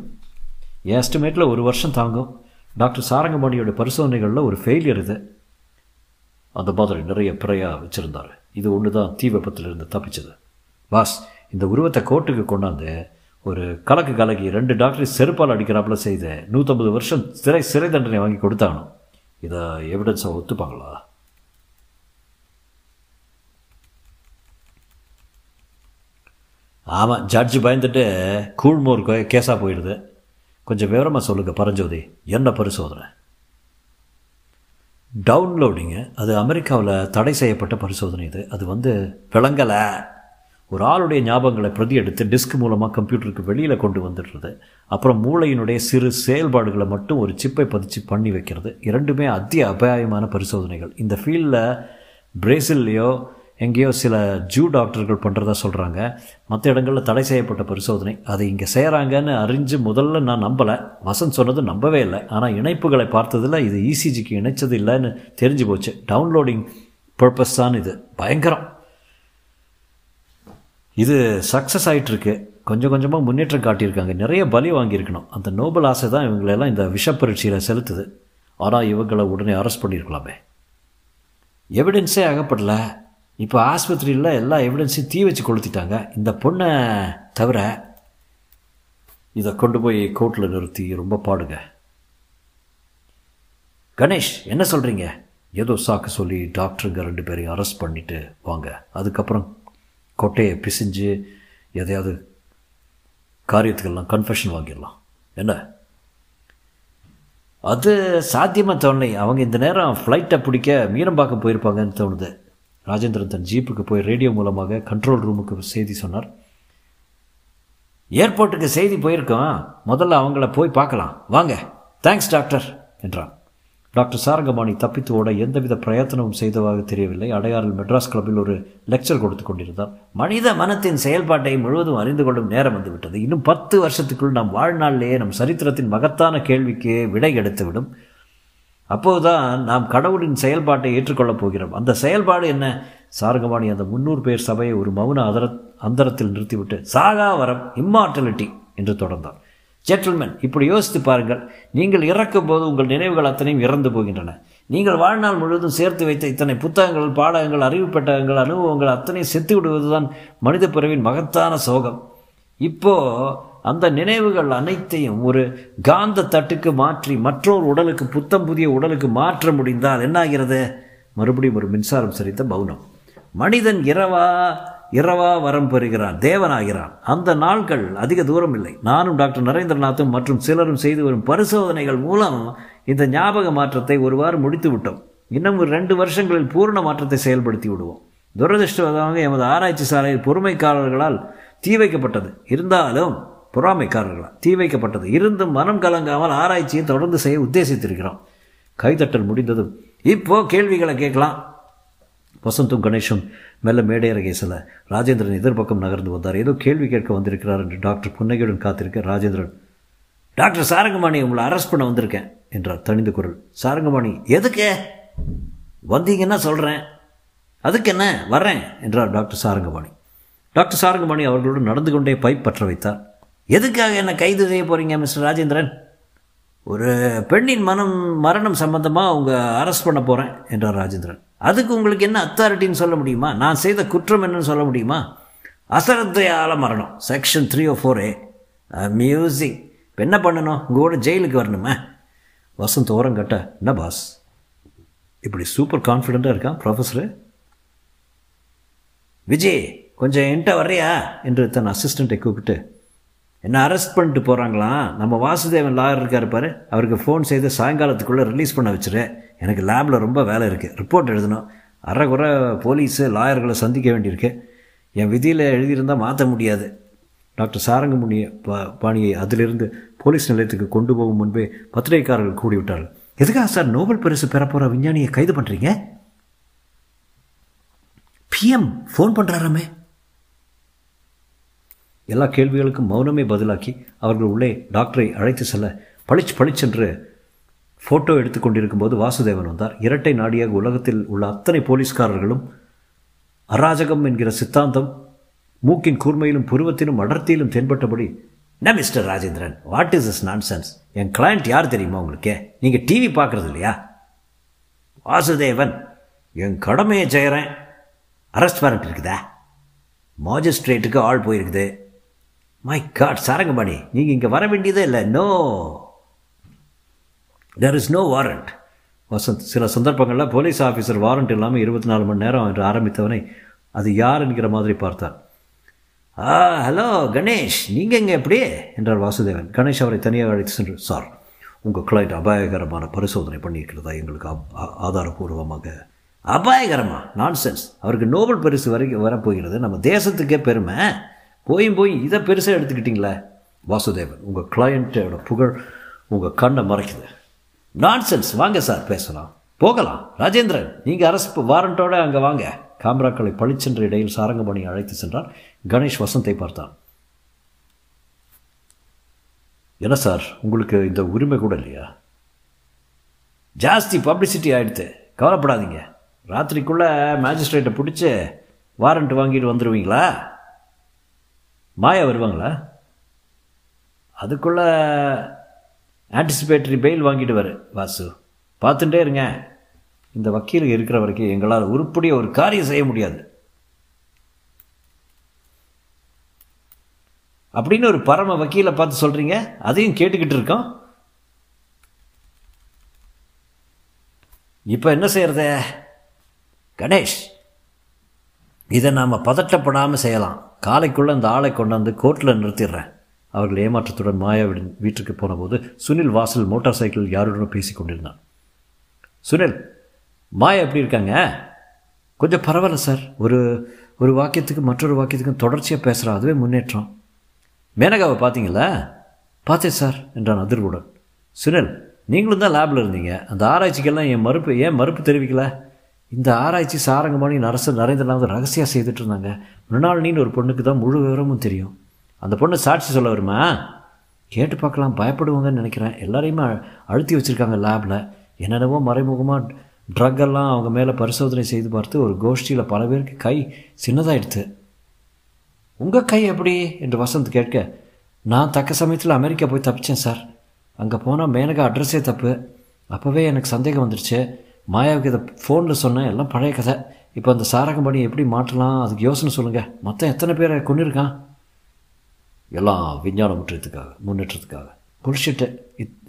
S2: என் எஸ்டிமேட்டில் ஒரு வருஷம் தாங்கும். டாக்டர் சாரங்கபாணியோட பரிசோதனைகளில் ஒரு ஃபெயிலியர் இது. அந்த மாதிரி நிறைய பிறையாக வச்சுருந்தார். இது ஒன்று தான் தீ விபத்திலிருந்து தப்பிச்சது. பாஸ் இந்த உருவத்தை கோர்ட்டுக்கு கொண்டாந்து ஒரு கலக்கு கலக்கி ரெண்டு டாக்டர் செருப்பால் அடிக்கிறாப்புல செய்து நூற்றம்பது வருஷம் சிறை சிறை தண்டனை வாங்கி கொடுத்தானோ? இதை எவிடன்ஸை ஒத்துப்பாங்களா? ஆமாம் ஜட்ஜு பயந்துட்டு கூழ்மோர் கேஸாக போயிடுது. கொஞ்சம் விவரமாக சொல்லுங்கள் பரஞ்சோதி. என்ன பரிசோதனை? டவுன்லோடிங்கு. அது அமெரிக்காவில் தடை செய்யப்பட்ட பரிசோதனை இது. அது வந்து விளங்கலை. ஒரு ஆளுடைய ஞாபகங்களை பிரதி எடுத்து டிஸ்க் மூலமாக கம்ப்யூட்டருக்கு வெளியில் கொண்டு வந்துடுறது. அப்புறம் மூளையினுடைய சிறு செயல்பாடுகளை மட்டும் ஒரு சிப்பை பதிச்சு பண்ணி வைக்கிறது. இரண்டுமே அத்திய அபாயமான பரிசோதனைகள். இந்த ஃபீல்டில் பிரேசில்லையோ எங்கேயோ சில ஜூ டாக்டர்கள் பண்ணுறதா சொல்கிறாங்க மற்ற இடங்களில் தடை செய்யப்பட்ட பரிசோதனை. அதை இங்கே செய்கிறாங்கன்னு அறிஞ்சு முதல்ல நான் நம்பலை. வசந்த் சொன்னது நம்பவே இல்லை. ஆனால் இணைப்புகளை பார்த்ததில் இது இசிஜிக்கு இணைச்சது இல்லைன்னு தெரிஞ்சு போச்சு. டவுன்லோடிங் பர்பஸ் தான் இது. பயங்கரம். இது சக்ஸஸ் ஆகிட்டுருக்கு கொஞ்சம் கொஞ்சமாக முன்னேற்றம் காட்டியிருக்காங்க. நிறைய பலி வாங்கியிருக்கணும். அந்த நோபல் ஆசை தான் இவங்களெல்லாம் இந்த விஷப்பரீட்சையில் செலுத்துது. ஆனால் இவங்களை உடனே அரெஸ்ட் பண்ணியிருக்கலாமே. எவிடன்ஸே ஆகப்படல இப்போ ஆஸ்பத்திரியில் எல்லா எவிடன்ஸையும் தீ வச்சு கொளுத்திட்டாங்க. இந்த பொண்ணை தவிர இதை கொண்டு போய் கோர்ட்டில் நிறுத்தி ரொம்ப பாடுங்க. கணேஷ் என்ன சொல்கிறீங்க ஏதோ சாக்கு சொல்லி டாக்டருங்க ரெண்டு பேரையும் அரெஸ்ட் பண்ணிவிட்டு வாங்க. அதுக்கப்புறம் கொட்டையை பிசிஞ்சு எதையாவது காரியத்துக்கெல்லாம் கன்ஃபெஷன் வாங்கிடலாம். என்ன? அது சாத்தியமாக தோணலை. அவங்க இந்த நேரம் ஃப்ளைட்டை பிடிக்க மீனம்பாக்கம் போயிருப்பாங்கன்னு தோணுது. ராஜேந்திரன் தன் ஜீப்புக்கு போய் ரேடியோ மூலமாக கண்ட்ரோல் ரூமுக்கு செய்தி சொன்னார். ஏர்போர்ட்டுக்கு செய்தி போயிருக்கோம். முதல்ல அவங்கள போய் பார்க்கலாம். வாங்க. தேங்க்ஸ் டாக்டர் என்றான். டாக்டர் சாரங்கபாணி தப்பித்து ஓட எந்தவித பிரயத்தனமும் செய்ததாக தெரியவில்லை. அடையாறில் மெட்ராஸ் கிளப்பில் ஒரு லெக்சர் கொடுத்து கொண்டிருந்தார். மனித மனத்தின் செயல்பாட்டை முழுவதும் அறிந்து கொள்ளும் நேரம் வந்துவிட்டது. இன்னும் பத்து வருஷத்துக்குள் நம் வாழ்நாளிலேயே நம் சரித்திரத்தின் மகத்தான கேள்விக்கு விடை எடுத்துவிடும். அப்போதுதான் நாம் கடவுளின் செயல்பாட்டை ஏற்றுக்கொள்ளப் போகிறோம். அந்த செயல்பாடு என்ன? சாரங்கபாணி அந்த முன்னூறு பேர் சபையை ஒரு மௌன அதர அந்தரத்தில் நிறுத்திவிட்டு சாகா வரம் இம்மார்டலிட்டி என்று தொடர்ந்தார். ஜென்டில்மேன் இப்படி யோசித்து பாருங்கள். நீங்கள் இறக்கும் போது உங்கள் நினைவுகள் அத்தனையும் இறந்து போகின்றன. நீங்கள் வாழ்நாள் முழுவதும் சேர்த்து வைத்த இத்தனை புத்தகங்கள் பாடகங்கள் அறிவு பெட்டகங்கள் அனுபவங்கள் அத்தனையும் செத்து விடுவதுதான் மனித பிறவின் மகத்தான சோகம். இப்போ அந்த நினைவுகள் அனைத்தையும் ஒரு காந்த தட்டுக்கு மாற்றி மற்றொரு உடலுக்கு புத்தம் புதிய உடலுக்கு மாற்ற முடிந்தால் என்னாகிறது? மறுபடியும் ஒரு மின்சாரம் சரித்த மௌனம். மனிதன் இரவா இரவா வரம் பெறுகிறான் தேவனாகிறான். அந்த நாட்கள் அதிக தூரம் இல்லை. நானும் டாக்டர் நரேந்திரநாத்தும் மற்றும் சிலரும் செய்து வரும் பரிசோதனைகள் மூலம் இந்த ஞாபக மாற்றத்தை ஒருவாறு முடித்து விட்டோம் இன்னும் ஒரு ரெண்டு வருஷங்களில் பூர்ண மாற்றத்தை செயல்படுத்தி விடுவோம். துரதிருஷ்டவதமாக எமது ஆராய்ச்சி சாலையில் பொறுமைக்காரர்களால் தீ வைக்கப்பட்டது. இருந்தாலும் பொறாமைக்காரர்களால் தீ வைக்கப்பட்டது. இருந்தும் மனம் கலங்காமல் ஆராய்ச்சியை தொடர்ந்து செய்ய உத்தேசித்திருக்கிறோம். கைதட்டல் முடிந்ததும் இப்போ கேள்விகளை கேட்கலாம். வசந்தும் கணேஷும் மெல்ல மேடையரகை செல்ல ராஜேந்திரன் எதிர்பக்கம் நகர்ந்து வந்தார். ஏதோ கேள்வி கேட்க வந்திருக்கிறார் என்று டாக்டர் புன்னகையுடன் காத்திருக்க ராஜேந்திரன் டாக்டர் சாரங்கமாணி உங்களை அரெஸ்ட் பண்ண வந்திருக்கேன் என்றார் தனிந்த குரல். சாரங்கமாணி எதுக்கு? வந்தீங்கன்னா சொல்கிறேன் அதுக்கு என்ன வர்றேன் என்றார் டாக்டர் சாரங்கமாணி டாக்டர் சாரங்கமாணி அவர்களுடன் நடந்து கொண்டே பைப் பற்ற வைத்தார். எதுக்காக என்ன கைது செய்ய போகிறீங்க மிஸ்டர் ராஜேந்திரன்? ஒரு பெண்ணின் மனம் மரணம் சம்பந்தமாக அவங்க அரெஸ்ட் பண்ண போகிறேன் என்றார் ராஜேந்திரன். அதுக்கு உங்களுக்கு என்ன அத்தாரிட்டின்னு சொல்ல முடியுமா? நான் செய்த குற்றம் என்னன்னு சொல்ல முடியுமா? அசரத்தையால் மரணம். Section three O four A music இப்போ என்ன பண்ணணும்? உங்கள் கூட ஜெயிலுக்கு வரணுமே? வசந்த் ஓரம் கட்ட என்ன பாஸ் இப்படி சூப்பர் கான்ஃபிடெண்ட்டாக இருக்கான் ப்ரொஃபஸரு விஜய் கொஞ்சம் என்கிட்ட வர்றியா? என்று தன் அசிஸ்டண்ட்டை கூப்பிட்டு என்ன அரெஸ்ட் பண்ணிட்டு போகிறாங்களாம் நம்ம வாசுதேவன் லாயர் இருக்கார் பாரு. அவருக்கு ஃபோன் செய்து சாயங்காலத்துக்குள்ளே ரிலீஸ் பண்ண வச்சுரு. எனக்கு லேபில் ரொம்ப வேலை இருக்குது ரிப்போர்ட் எழுதணும். அரைக்குறை போலீஸு லாயர்களை சந்திக்க வேண்டியிருக்கு. என் விதியில் எழுதியிருந்தால் மாற்ற முடியாது. டாக்டர் சாரங்கமுனி பா பாணியை அதிலிருந்து போலீஸ் நிலையத்துக்கு கொண்டு போகும் முன்பே பத்திரிகைக்காரர்கள் கூடிவிட்டார்கள். எதுக்காக சார் நோபல் பரிசு பெறப்போகிற விஞ்ஞானியை கைது பண்ணுறீங்க பிஎம் ஃபோன் பண்ணுறாராமே எல்லா கேள்விகளுக்கும் மௌனமே பதிலாக்கி அவர்கள் உள்ளே டாக்டரை அழைத்து செல்ல பளிச்சு பளிச்சென்று ஃபோட்டோ எடுத்துக்கொண்டிருக்கும் போது வாசுதேவன் வந்தார். இரட்டை நாடியாக உலகத்தில் உள்ள அத்தனை போலீஸ்காரர்களும் அராஜகம் என்கிற சித்தாந்தம் மூக்கின் கூர்மையிலும் புருவத்திலும் அடர்த்தியிலும் தென்பட்டபடி என்ன mister Rajendran what is is nonsense N client யார் தெரியுமா உங்களுக்கு? நீங்கள் டிவி பார்க்குறது இல்லையா? வாசுதேவன் என் கடமையை செய்கிறேன் அரெஸ்ட் வாரண்ட் இருக்குதா? மாஜிஸ்ட்ரேட்டுக்கு ஆள் போயிருக்குது. மை காட் சாரங்கபாணி நீங்கள் இங்கே வர வேண்டியதே இல்லை. No there is no warrant Vasanth சில சந்தர்ப்பங்களில் போலீஸ் ஆஃபீஸர் வாரண்ட் இல்லாமல் இருபத்தி நாலு மணி நேரம் என்று ஆரம்பித்தவனை அது யார் என்கிற மாதிரி பார்த்தார். ஆ ஹலோ கணேஷ் நீங்கள் எங்கே எப்படி? என்றார் வாசுதேவன். கணேஷ் அவரை தனியாக அழைத்து சென்று சார் உங்கள் கிளைண்ட் அபாயகரமான பரிசோதனை பண்ணியிருக்கிறதா? எங்களுக்கு ஆதாரபூர்வமாக. அபாயகரமா? நான்சென்ஸ் அவருக்கு நோபல் பரிசு வரைக்கும் வரப்போகிறது. நம்ம தேசத்துக்கே பெருமை. போயும் போய் இதை பெருசாக எடுத்துக்கிட்டிங்களே? வாசுதேவன் உங்கள் கிளையண்ட்டோட புகழ் உங்கள் கண்ணை மறைக்குது. நான்சென்ஸ் வாங்க சார் பேசலாம். போகலாம். ராஜேந்திரன் நீங்கள் அரசு வாரண்டோட அங்கே வாங்க. காமராக்களை பளிச்சென்ற இடையில் சாரங்கமணி அழைத்து சென்றார் கணேஷ் வசந்தை பார்த்தான். என்ன சார் உங்களுக்கு இந்த உரிமை கூட இல்லையா? ஜாஸ்தி பப்ளிசிட்டி ஆகிடுது கவலைப்படாதீங்க. ராத்திரிக்குள்ளே மேஜிஸ்ட்ரேட்டை பிடிச்சி வாரண்ட் வாங்கிட்டு வந்துடுவீங்களா மாயா வருவாங்களா? அதுக்குள்ளே ஆன்டிசிபேட்டரி பெயில் வாங்கிட்டு வாசு. பார்த்துட்டே இருங்க. இந்த வக்கீல் இருக்கிற வரைக்கும் எங்களால் உருப்படியாக ஒரு காரியம் செய்ய முடியாது. அப்படின்னு ஒரு பரம வக்கீலை பார்த்து சொல்கிறீங்க அதையும் கேட்டுக்கிட்டு இருக்கோம். இப்போ என்ன செய்கிறது கணேஷ் இதை நாம் பதட்டப்படாமல் செய்யலாம். காலைக்குள்ளே இந்த ஆளை கொண்டாந்து கோர்ட்டில் நிறுத்திடுறேன். அவர்கள் ஏமாற்றத்துடன் மாயாவின் வீட்டுக்கு போனபோது சுனில் வாசல் மோட்டார் சைக்கிள் யாருடனும் பேசி கொண்டிருந்தான். சுனில் மாயா எப்படி இருக்காங்க? கொஞ்சம் பரவாயில்ல சார். ஒரு ஒரு வாக்கியத்துக்கு மற்றொரு வாக்கியத்துக்கும் தொடர்ச்சியாக பேசுகிறா அதுவே முன்னேற்றம். மேனகாவை பார்த்தீங்களா? பார்த்தேன் சார் என்றான் அதிர்வுடன். சுனில் நீங்களும் தான் லேபில் இருந்தீங்க. அந்த ஆராய்ச்சிக்கெல்லாம் என் மறுப்பு ஏன் மறுப்பு தெரிவிக்கல? இந்த ஆராய்ச்சி சாரங்கமானி அரசு நரேந்திரநாத் ரகசியம் செய்துட்டு இருந்தாங்க. மிருணாளினின்னு ஒரு பொண்ணுக்கு தான் முழு விவரமும் தெரியும். அந்த பொண்ணு சாட்சி சொல்ல வருமா? கேட்டு பார்க்கலாம் பயப்படுவாங்கன்னு நினைக்கிறேன். எல்லாரையுமே அழுத்தி வச்சுருக்காங்க லேபில். என்னென்னவோ மறைமுகமாக ட்ரக் எல்லாம் அவங்க மேலே பரிசோதனை செய்து பார்த்து ஒரு கோஷ்டியில் பல பேருக்கு கை சின்னதாகிடுது உங்கள் கை எப்படி? என்று வசந்த் கேட்க நான் தக்க சமயத்தில் அமெரிக்கா போய் தப்பிச்சேன் சார். அங்கே போனால் மேனகா அட்ரஸே தப்பு. அப்போவே எனக்கு சந்தேகம் வந்துடுச்சு மாயாவுக்கு இதை ஃபோனில் சொன்னேன். எல்லாம் பழைய கதை. இப்போ அந்த சாரகம்படி எப்படி மாற்றலாம்? அதுக்கு யோசனை சொல்லுங்கள் மொத்தம் எத்தனை பேரை கொண்டு இருக்கான் எல்லாம் விஞ்ஞான முற்றத்துக்காக முன்னேற்றத்துக்காக. புடிச்சிட்டு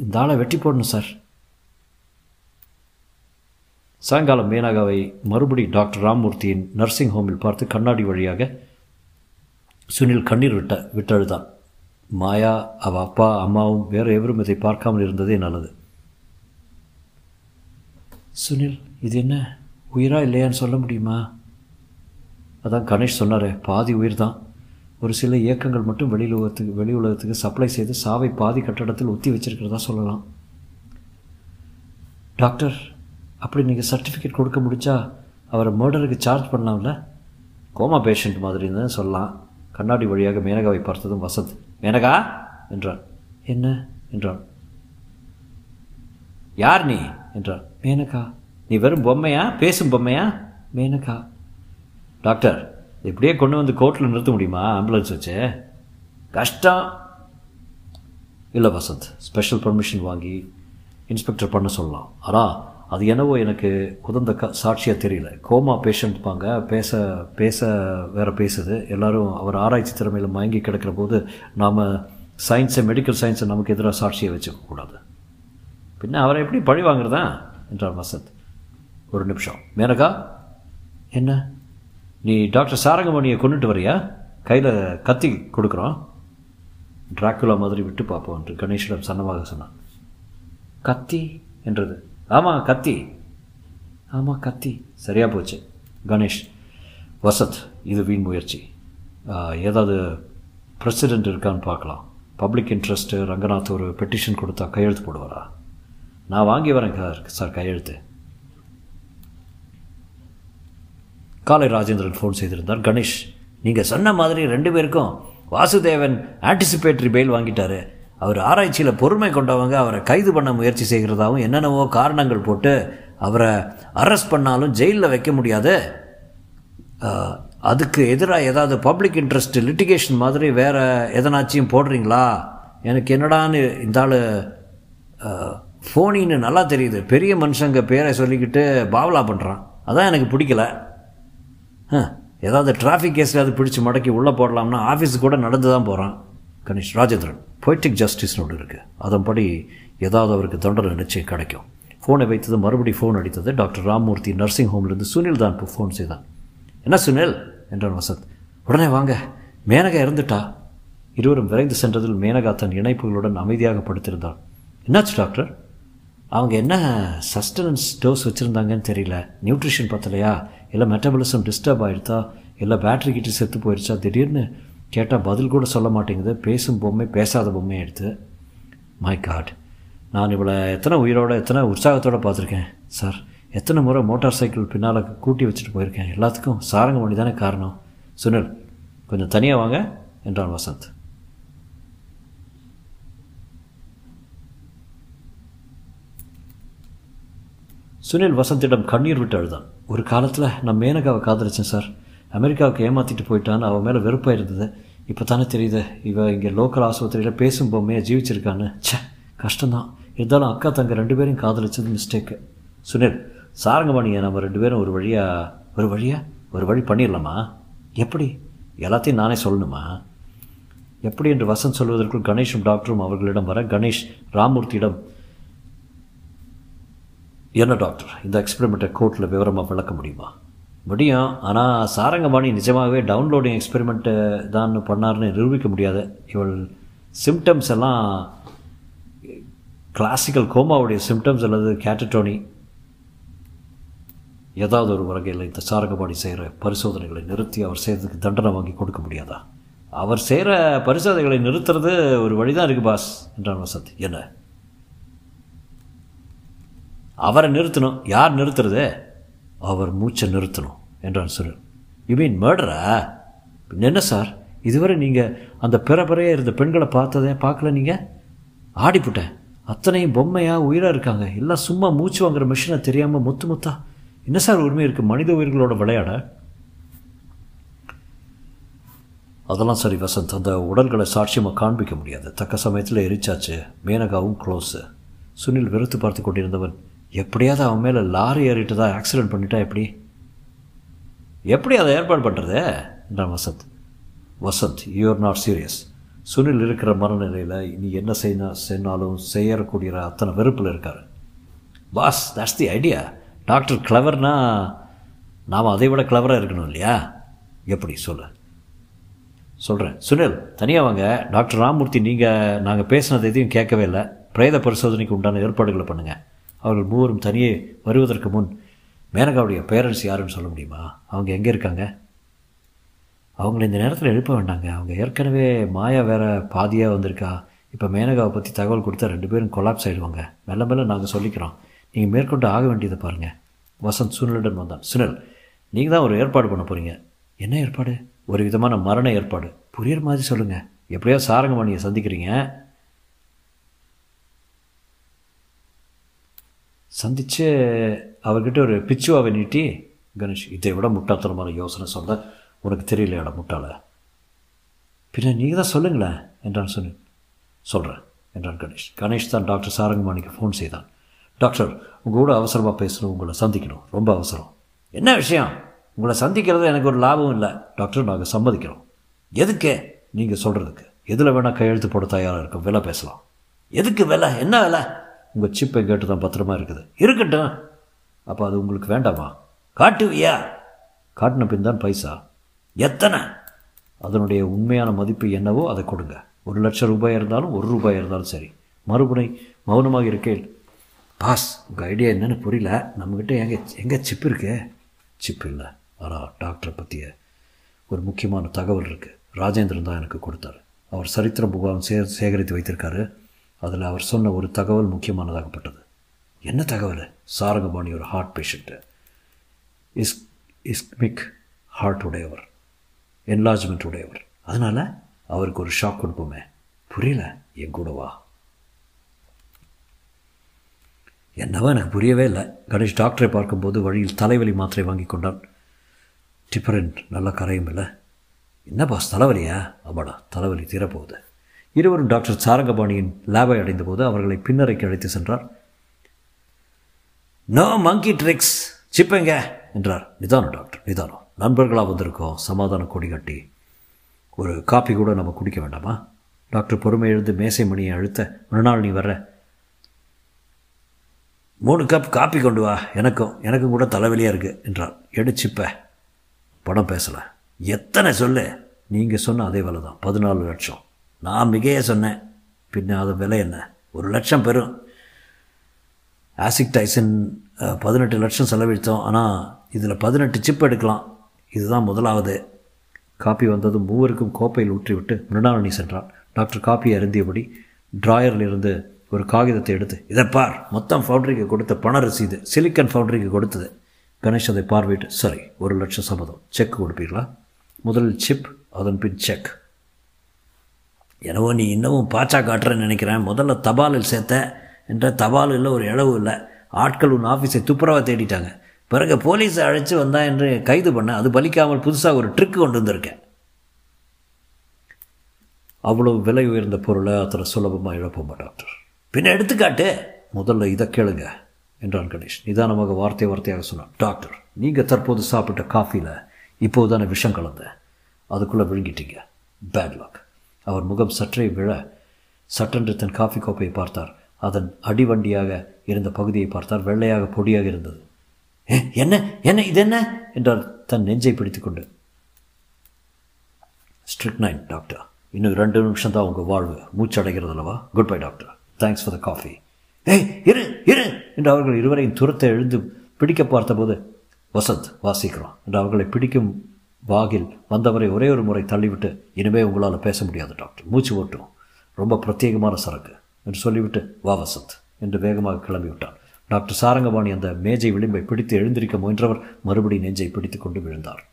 S2: இந்த ஆளை வெட்டி போடணும் சார். சாயங்காலம் மேனகாவை மறுபடி டாக்டர் ராமூர்த்தியின் நர்சிங் ஹோமில் பார்த்து கண்ணாடி வழியாக சுனில் கண்ணீர் விட்ட விட்டழுதான். மாயா அவள் அப்பா அம்மாவும் வேறு எவரும் இதை பார்க்காமல் இருந்ததே நல்லது. சுனில் இது என்ன? உயிரா இல்லையான்னு சொல்ல முடியுமா? அதான் கணேஷ் சொன்னார் பாதி உயிர் தான் ஒரு சில இயக்கங்கள் மட்டும் வெளி உலகத்துக்கு வெளி உலகத்துக்கு சப்ளை செய்து சாவை பாதி கட்டடத்தில் ஒத்தி வச்சிருக்கிறதா சொல்லலாம். டாக்டர் அப்படி நீங்கள் சர்டிஃபிகேட் கொடுக்க முடிச்சா அவரை மர்டருக்கு சார்ஜ் பண்ணலாம்ல? கோமா பேஷண்ட் மாதிரி தான் சொல்லலாம். கண்ணாடி வழியாக மேனகாவை பார்த்ததும் வசந்த் மேனகா? என்றான் என்ன? என்றான் யார் நீ? என்றான் மேனகா. நீ வெறும் பொம்மையா? பேசும் பொம்மையா? மேனகா. டாக்டர் இப்படியே கொண்டு வந்து கோர்ட்டில் நிறுத்த முடியுமா? ஆம்புலன்ஸ் வச்சு. கஷ்டம். இல்லை வசந்த் ஸ்பெஷல் பர்மிஷன் வாங்கி இன்ஸ்பெக்டர் பண்ண சொல்லலாம். ஆனால் அது என்னவோ எனக்கு உதந்த க சாட்சியாக தெரியல. கோமா பேஷண்ட் பாங்க பேச பேச வேறு பேசுது. எல்லாரும் அவர் ஆராய்ச்சி திறமையில் மயங்கி கிடக்கிற போது நாம் சயின்ஸை மெடிக்கல் சயின்ஸை நமக்கு எதிராக சாட்சியை வச்சுக்கக்கூடாது பின்ன அவரை எப்படி பழி வாங்குறதா? என்றார் வசந்த். ஒரு நிமிஷம். மேனகா? என்ன? நீ டாக்டர் சாரங்கமணியை கொண்டுட்டு வரியா? கையில் கத்தி கொடுக்குறோம் டிராக்குலா மாதிரி விட்டு பார்ப்போம் என்று கணேஷிடம் சன்னமாக சொன்னான். கத்தி என்றது. ஆமாம் கத்தி. ஆமாம் கத்தி. சரியாக போச்சு. கணேஷ் வசத் இது வீண் முயற்சி. ஏதாவது பிரசிடெண்ட் இருக்கான்னு பார்க்கலாம். பப்ளிக் இன்ட்ரெஸ்ட்டு ரங்கநாத் ஒரு பெட்டிஷன் கொடுத்தா கையெழுத்து போடுவாரா? நான் வாங்கி வரேன் சார் கையெழுத்து. காலை ராஜேந்திரன் ஃபோன் செய்திருந்தார். கணேஷ் நீங்கள் சொன்ன மாதிரி ரெண்டு பேருக்கும் வாசுதேவன் ஆன்டிசிபேட்டரி பெயில் வாங்கிட்டாரு. அவர் ஆராய்ச்சியில் பொறுமை கொண்டவங்க அவரை கைது பண்ண முயற்சி செய்கிறதாவும் என்னென்னவோ காரணங்கள் போட்டு அவரை அரெஸ்ட் பண்ணாலும் ஜெயிலில் வைக்க முடியாது. அதுக்கு எதிராக ஏதாவது பப்ளிக் இன்ட்ரெஸ்ட் லிட்டிகேஷன் மாதிரி வேறு எதனாச்சும் போடுறீங்களா? எனக்கு என்னடான்னு இந்த ஆள் ஃபோனின்னு நல்லா தெரியுது. பெரிய மனுஷங்க பேரை சொல்லிக்கிட்டு பாவலா பண்ணுறான் அதான் எனக்கு பிடிக்கல. ஏதாவது டிராஃபிக் கேஸில் அது பிடிச்சி மடக்கி உள்ளே போடலாம்னா ஆஃபீஸுக்கு கூட நடந்து தான் போகிறான் கணேஷ் ராஜேந்திரன் பொய்டிக் ஜஸ்டிஸ்னு ஒன்று இருக்குது அதன்படி ஏதாவது அவருக்கு தண்டனை நிச்சயம் கிடைக்கும். ஃபோனை வைத்தது மறுபடி ஃபோன் அடித்தது. டாக்டர் ராம்மூர்த்தி நர்சிங் ஹோம்லேருந்து சுனில் தான் இப்போ ஃபோன் செய்தான். என்ன சுனில்? என்றான் வசந்த். உடனே வாங்க. மேனகா இறந்துட்டா? இருவரும் விரைந்து சென்றதில் மேனகா தன் இணைப்புகளுடன் அமைதியாக படுத்திருந்தாள். என்னாச்சு டாக்டர்? அவங்க என்ன சஸ்டனன்ஸ் டோஸ் வச்சுருந்தாங்கன்னு தெரியல. நியூட்ரிஷன் பார்த்தலையா இல்லை மெட்டபலிசம் டிஸ்டர்ப் ஆகிடுதா இல்லை பேட்ரி கிட்ட செத்து போயிடுச்சா திடீர்னு கேட்டால் பதில் கூட சொல்ல மாட்டேங்குது. பேசும் பொம்மை பேசாத பொம்மை எடுத்து. மை காட் நான் இவ்வளோ எத்தனை உயிரோட எத்தனை உற்சாகத்தோடு பார்த்துருக்கேன். சார் எத்தனை முறை மோட்டார் சைக்கிள் பின்னால் கூட்டி வச்சுட்டு போயிருக்கேன். எல்லாத்துக்கும் சாரங்க மணி தானே காரணம். சுனில் கொஞ்சம் தனியாக வாங்க என்றான் வசந்த். சுனில் வசந்திடம் கண்ணீர் விட்டு அழுதான். ஒரு காலத்தில் நான் மேனகாவை காதலிச்சேன் சார். அமெரிக்காவுக்கு ஏமாற்றிட்டு போயிட்டான்னு அவன் மேலே வெறுப்பாக இருந்தது. இப்போ தானே தெரியுது இவ இங்கே லோக்கல் ஆஸ்பத்திரியில் பேசும் பொம்மையாக ஜீவிச்சிருக்கான்னு. ச்சே கஷ்டம்தான். இருந்தாலும் அக்கா தங்க ரெண்டு பேரும் காதலிச்சது மிஸ்டேக்கு சுனில் சாரங்கமணியை நம்ம ரெண்டு பேரும் ஒரு வழியாக ஒரு வழியாக ஒரு வழி பண்ணிடலாமா? எப்படி? எல்லாத்தையும் நானே சொல்லணுமா? எப்படி? என்று வசந்த் சொல்வதற்குள் கணேஷும் டாக்டரும் அவர்களிடம் வர கணேஷ் ராமூர்த்தியிடம் என்ன டாக்டர்? இந்த எக்ஸ்பெரிமெண்ட்டை கோர்ட்டில் விவரமாக விளக்க முடியுமா? முடியும். ஆனால் சாரங்கபாணி நிஜமாகவே டவுன்லோடிங் எக்ஸ்பெரிமெண்ட்டு தான் பண்ணார்னு நிரூபிக்க முடியாது இவள் சிம்டம்ஸ் எல்லாம் கிளாசிக்கல் கோமாவுடைய சிம்டம்ஸ் அல்லது கேட்டட்டோனி ஏதாவது ஒரு வகையில் இந்த சாரங்கபாணி செய்கிற பரிசோதனைகளை நிறுத்தி அவர் செய்கிறதுக்கு தண்டனை வாங்கி கொடுக்க முடியாதா? அவர் செய்கிற பரிசோதனைகளை நிறுத்துறது ஒரு வழிதான் இருக்குது பாஸ். என்றான் வசந்த். என்ன? அவரை நிறுத்தணும். யார் நிறுத்துறது? அவர் மூச்சை நிறுத்தணும் என்றான் சுரு யூ மீன் மர்டரா என்ன சார்? இதுவரை நீங்கள் அந்த பிறப்பிறையே இருந்த பெண்களை பார்த்ததே பார்க்கல நீங்கள் ஆடிப்புட்டேன். அத்தனையும் பொம்மையாக உயிராக இருக்காங்க. எல்லாம் சும்மா மூச்சு வாங்குற மிஷினை தெரியாமல் முத்து முத்தா. என்ன சார் உரிமை இருக்குது மனித உயிர்களோட விளையாட? அதெல்லாம் சரி வசந்த். அந்த உடல்களை சாட்சியமாக காண்பிக்க முடியாது. தக்க சமயத்தில் எரிச்சாச்சு. மேனகாவும் க்ளோஸு சுனில் வெறுத்து பார்த்து கொண்டிருந்தவன் எப்படியாவது அவன் மேலே லாரி ஏறிட்டு தான் ஆக்சிடென்ட் பண்ணிட்டா எப்படி? எப்படி அதை ஏற்பாடு பண்ணுறது என்றான் Vasanth. Vasanth you're not serious Sunil இருக்கிற மனநிலையில் இனி என்ன செய்ய செய்யினாலும் செய்யக்கூடிய அத்தனை வெறுப்பில் இருக்கார். Boss that's the idea doctor கிளவர்னா நாம் அதை விட கிளவராக இருக்கணும் இல்லையா? எப்படி சொல்லு? சொல்கிறேன் சுனில் தனியாக வாங்க. டாக்டர் ராமூர்த்தி நீங்கள் நாங்கள் பேசினது எதையும் கேட்கவே இல்லை. பிரேத பரிசோதனைக்கு உண்டான ஏற்பாடுகளை பண்ணுங்கள் அவர்கள் மூவரும் தனியே வருவதற்கு முன் மேனகாவுடைய பேரண்ட்ஸ் யாருன்னு சொல்ல முடியுமா? அவங்க எங்கே இருக்காங்க? அவங்கள இந்த நேரத்தில் எழுப்ப வேண்டாங்க. அவங்க ஏற்கனவே மாயா வேற பாதியாக வந்திருக்கா. இப்போ மேனகாவை பற்றி தகவல் கொடுத்தா ரெண்டு பேரும் கொலாப்ஸ் ஆகிடுவாங்க மெல்ல மெல்ல நாங்கள் சொல்லிக்கிறோம். நீங்கள் மேற்கொண்டு ஆக வேண்டியதை பாருங்கள் வசந்த் சுனிலுடன் வந்தான். சுனில் நீங்கள் தான் ஒரு ஏற்பாடு பண்ண போகிறீங்க என்ன ஏற்பாடு? ஒரு விதமான மரண ஏற்பாடு. புரியுற மாதிரி சொல்லுங்கள் எப்படியோ சாரங்கமணியை சந்திக்கிறீங்க. சந்தித்து அவர்கிட்ட ஒரு பிச்சுவாவை நீட்டி கணேஷ் இதை விட முட்டாள்தனமான யோசனை சொல்ல உனக்கு தெரியலையாடா முட்டாள? பின்ன நீங்கள் தான் சொல்லுங்களேன் என்றான் சொன்னேன் சொல்கிறேன் என்றான் கணேஷ். கணேஷ் தான் டாக்டர் சாரங்கமாணிக்கு ஃபோன் செய்தான். டாக்டர் உங்கள் கூட அவசரமாக பேசணும் உங்களை சந்திக்கணும் ரொம்ப அவசரம். என்ன விஷயம்? உங்களை சந்திக்கிறது எனக்கு ஒரு லாபம் இல்லை. டாக்டர் நாங்கள் சம்மதிக்கிறோம். எதுக்கு? நீங்கள் சொல்கிறதுக்கு எதில் வேணால் கையெழுத்து போட தயாராக இருக்கும். விலை பேசலாம். எதுக்கு விலை? என்ன விலை? உங்கள் சிப் எங்கிட்ட தான் பத்திரமா இருக்குது? இருக்கட்டும். அப்போ அது உங்களுக்கு வேண்டாமா? காட்டுவியா? காட்டின பின் தான் பைசா. எத்தனை? அதனுடைய உண்மையான மதிப்பு என்னவோ அதை கொடுங்க. ஒரு லட்சம் ரூபாய் இருந்தாலும் ஒரு ரூபாய் இருந்தாலும் சரி. மறுபடி மௌனமாக இருக்கேன் பாஸ் உங்கள் ஐடியா என்னென்னு புரியல. நம்மக்கிட்ட எங்கே எங்கே சிப் இருக்கு? சிப் இல்லை. ஆனால் டாக்டரை பற்றிய ஒரு முக்கியமான தகவல் இருக்குது ராஜேந்திரன் தான் எனக்கு கொடுத்தாரு. அவர் சரித்திர புகாரம் சே சேகரித்து வைத்திருக்காரு. அதில் அவர் சொன்ன ஒரு தகவல் முக்கியமானதாகப்பட்டது என்ன தகவல்? சாரங்கபாணி ஒரு heart patient is ischemic heart உடையவர். என்லார்ஜ்மெண்ட் உடையவர். அதனால் அவருக்கு ஒரு ஷாக் கொடுப்போமே. புரியல? என் கூட வா. என்னவோ எனக்கு புரியவே இல்லை. கணேஷ் டாக்டரை பார்க்கும்போது வழியில் தலைவலி மாத்திரை வாங்கி கொண்டான். டிப்பரன் நல்லா கரையும் இல்லை. என்ன பாஸ் தலைவலியா? ஆமாடா தலைவலி தீரப்போகுது. இருவரும் டாக்டர் சாரங்கபாணியின் லேபை அடைந்தபோது அவர்களை பின்னரைக்கு அழைத்து சென்றார். நோ மங்கி ட்ரிக்ஸ் சிப்பங்க என்றார். நிதானம் டாக்டர் நிதானம் நண்பர்களாக வந்திருக்கோம். சமாதான கொடி கட்டி. ஒரு காப்பி கூட நம்ம குடிக்க வேண்டாமா? டாக்டர் பொறுமை எழுந்து மேசை மணியை அழுத்த மறுநாள் நீ வர்ற. மூணு கப் காப்பி கொண்டு வா. எனக்கும் எனக்கும் கூட தலைவலியாக இருக்குது என்றார். எடுச்சிப்ப படம் பேசலை. எத்தனை சொல்லு. நீங்கள் சொன்ன அதே வேலை தான் பதினாலு லட்சம். நான் மிகையே சொன்னேன். பின்ன அது விலை என்ன? ஒரு லட்சம் பெறும் ஆசிக் டைசன் பதினெட்டு லட்சம் செலவழித்தோம். ஆனால் இதில் பதினெட்டு சிப் எடுக்கலாம். இதுதான் முதலாவது. காப்பி வந்ததும் மூவருக்கும் கோப்பையில் ஊற்றிவிட்டு மிருணாளனி சென்றான். டாக்டர் காப்பியை அருந்தியபடி டிராயரில் இருந்து ஒரு காகிதத்தை எடுத்து இதை பார். மொத்தம் ஃபவுண்டரிக்கு கொடுத்த பண ரசீது சிலிக்கன் ஃபவுண்டரிக்கு கொடுத்தது. கணேஷ் அதை பார்வையிட்டு சரி ஒரு லட்சம் சம்மதம் செக் கொடுப்பீங்களா முதலில் சிப் அதன் பின் செக். எனவோ நீ இன்னமும் பாச்சா காட்டுறேன்னு நினைக்கிறேன். முதல்ல தபாலில் சேர்த்த. என்ற தபாலில் ஒரு இழவு இல்லை. ஆட்கள் உன் ஆஃபீஸை துப்புரவாக தேடிட்டாங்க. பிறகு போலீஸை அழைச்சி வந்தா என்று கைது பண்ண அது பலிக்காமல் புதுசாக ஒரு ட்ரிக்கு கொண்டு வந்திருக்கேன். அவ்வளோ விலை உயர்ந்த பொருளை அத்தனை சுலபமாக இழப்போமா டாக்டர் பின்ன எடுத்துக்காட்டு முதல்ல இதை கேளுங்க என்றான் கணேஷ். நிதானமாக வார்த்தை வார்த்தையாக சொன்னான். டாக்டர் நீங்கள் தற்போது சாப்பிட்ட காஃபியில் இப்போது தானே விஷம் கலந்தேன் அதுக்குள்ளே விழுங்கிட்டீங்க. பேட் லாக் அவர் முகம் சற்றே விழ சட்டென்று தன் காஃபி கோப்பையை பார்த்தார். அதன் அடிவண்டியாக இருந்த பகுதியை பார்த்தார். வெள்ளையாக பொடியாக இருந்தது. என்ன? என்ன? இது என்ன? என்றார் தன் நெஞ்சை பிடித்துக்கொண்டு. ஸ்ட்ரிக் நைன் டாக்டர் இன்னும் ரெண்டு நிமிஷம் தான் உங்கள் வாழ்வு மூச்சடைகிறது அல்லவா? Good bye doctor thanks for the coffee ஏய் இரு இரு! என்று அவர்கள் இருவரையும் துரத்தை எழுந்து பிடிக்க பார்த்தபோது வசந்த் வாசிக்கிறோம் என்று அவர்களை பிடிக்கும் வாகில் வந்தவரை ஒரே ஒரு முறை தள்ளிவிட்டு இனிமே உங்களால் பேச முடியாது டாக்டர். மூச்சு ஓட்டும். ரொம்ப பிரத்யேகமான சரக்கு என்று சொல்லிவிட்டு வா வசந்த் என்று வேகமாக கிளம்பிவிட்டான். டாக்டர் சாரங்கபாணி அந்த மேஜை விளிம்பை பிடித்து எழுந்திருக்க முயன்றவர் மறுபடி நெஞ்சை பிடித்து கொண்டு விழுந்தார்.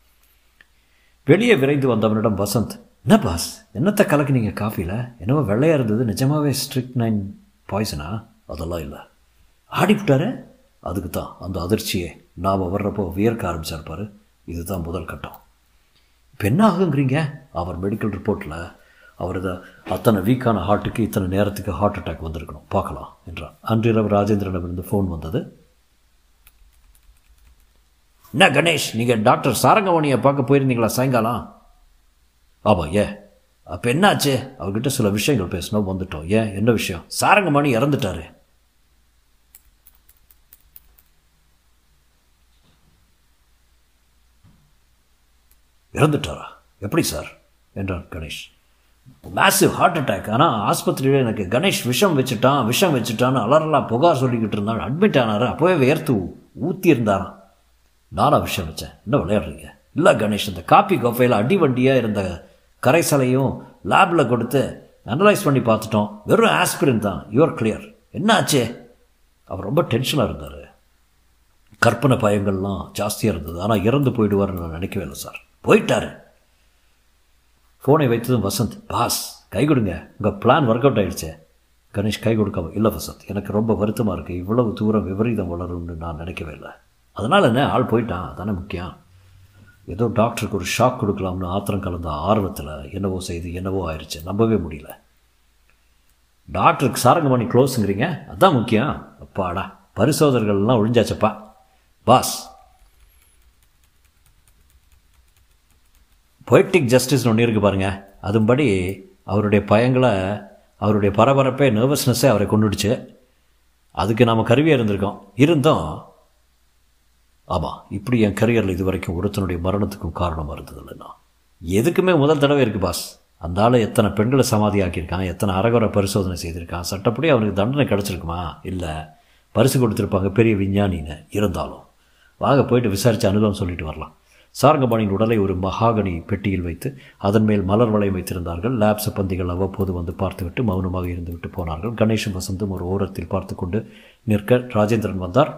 S2: வெளியே விரைந்து வந்தவனிடம் வசந்த் என்ன பாஸ்? என்னத்தை கலக்குனீங்க காஃபியில் என்னவோ வெள்ளையாக இருந்தது. நிஜமாவே ஸ்ட்ரிக் நைன் பாய்சனா? அதெல்லாம் இல்லை. ஆடிவிட்டாரு அதுக்கு தான் அந்த அதிர்ச்சியே. நாம் வர்றப்போ வியர்க்க ஆரம்பிச்சிருப்பார் இதுதான் முதல் கட்டம். இப்போ என்ன ஆகுங்கிறீங்க அவர் மெடிக்கல் ரிப்போர்ட்டில் அவரது அத்தனை வீக்கான ஹார்ட்டுக்கு இத்தனை நேரத்துக்கு ஹார்ட் அட்டாக் வந்திருக்கணும். பார்க்கலாம் என்றார். அன்றிரவு ராஜேந்திரனிடமிருந்து ஃபோன் வந்தது. என்ன கணேஷ் நீங்கள் டாக்டர் சாரங்கவாணியை பார்க்க போயிருந்தீங்களா சாயங்காலம்? ஆமாம் ஏ அப்போ என்னாச்சு? அவர்கிட்ட சில விஷயங்கள் பேசணும் வந்துட்டோம். ஏன்? என்ன விஷயம்? சாரங்கமணி இறந்துட்டாரு. இறந்துட்டாரா? எப்படி சார்? என்றான் கணேஷ். மேசிவ் ஹார்ட் அட்டாக் ஆனால் ஆஸ்பத்திரியில் எனக்கு கணேஷ் விஷம் வச்சுட்டான் விஷம் வச்சுட்டான்னு அலறலாம் புகார் சொல்லிக்கிட்டு இருந்தான். அட்மிட் ஆனார். அப்போவே வேர்த்து ஊற்றி இருந்தாராம் நானா விஷம் வச்சேன். என்ன விளையாடுறீங்க? இல்லை கணேஷ் இந்த காப்பி கோஃபையில் அடி வண்டியாக இருந்த கரைசலையும் லேபில் கொடுத்து அனலைஸ் பண்ணி பார்த்துட்டோம். வெறும் ஆஸ்பிரின் தான். Your clear என்னாச்சே? அவர் ரொம்ப டென்ஷனாக இருந்தார். கற்பனை பயங்கள்லாம் ஜாஸ்தியாக இருந்தது. ஆனால் இறந்து போயிடுவார்னு நான் நினைக்கவே இல்லை சார். போயிட்டாரு. ஃபோனை வைத்ததும் வசந்த் பாஸ் கை கொடுங்க. உங்கள் பிளான் ஒர்க் அவுட் ஆகிடுச்சே கணேஷ் கை கொடுக்காம. இல்லை வசந்த் எனக்கு ரொம்ப வருத்தமாக இருக்குது இவ்வளவு தூரம் விபரீதம் வளரும்னு நான் நினைக்கவே இல்லை. அதனால் என்ன? ஆள் போயிட்டான். தானே முக்கியம். ஏதோ டாக்டருக்கு ஒரு ஷாக் கொடுக்கலாம்னு ஆத்திரம் கலந்த ஆர்வத்தில் என்னவோ செய்து என்னவோ ஆயிடுச்சு நம்பவே முடியல. டாக்டருக்கு சாரங்கமணி க்ளோஸுங்கிறீங்க அதான் முக்கியம். அப்பாடா பரிசோதனைகள்லாம் ஒழிஞ்சாச்சப்பா. பாஸ் பொய்டிக் ஜஸ்டிஸ்னு ஒன்று இருக்குது பாருங்கள் அதுபடி அவருடைய பயங்களை அவருடைய பரபரப்பே நர்வஸ்னஸ்ஸே அவரை கொண்டுடுச்சு. அதுக்கு நாம் கருவியாக இருந்திருக்கோம். இருந்தும் ஆமாம் இப்படி என் கரியரில் இது வரைக்கும் ஒருத்தனுடைய மரணத்துக்கும் காரணமாக இருந்தது இல்லைன்னா எதுக்குமே முதல் தடவை இருக்குது பாஸ் அந்த ஆள் எத்தனை பெண்களை சமாதி ஆக்கியிருக்கான் எத்தனை அறகுறை பரிசோதனை செய்திருக்கான் சட்டப்படி அவனுக்கு தண்டனை கிடச்சிருக்குமா? இல்லை பரிசு கொடுத்துருப்பாங்க பெரிய விஞ்ஞானின்னு இருந்தாலும். வாங்க போயிட்டு விசாரித்து அனுபவம் சொல்லிட்டு வரலாம். சாரங்கபாணியின் உடலை ஒரு மகாகனி பெட்டியில் வைத்து அதன் மேல் மலர் வளையம் வைத்திருந்தார்கள். லேப் சப்பந்திகள் அவ்வப்போது வந்து பார்த்துவிட்டு மௌனமாக இருந்துவிட்டு போனார்கள். கணேஷும் வசந்தும் ஒரு ஓரத்தில் பார்த்து கொண்டு நிற்க ராஜேந்திரன் வந்தார்.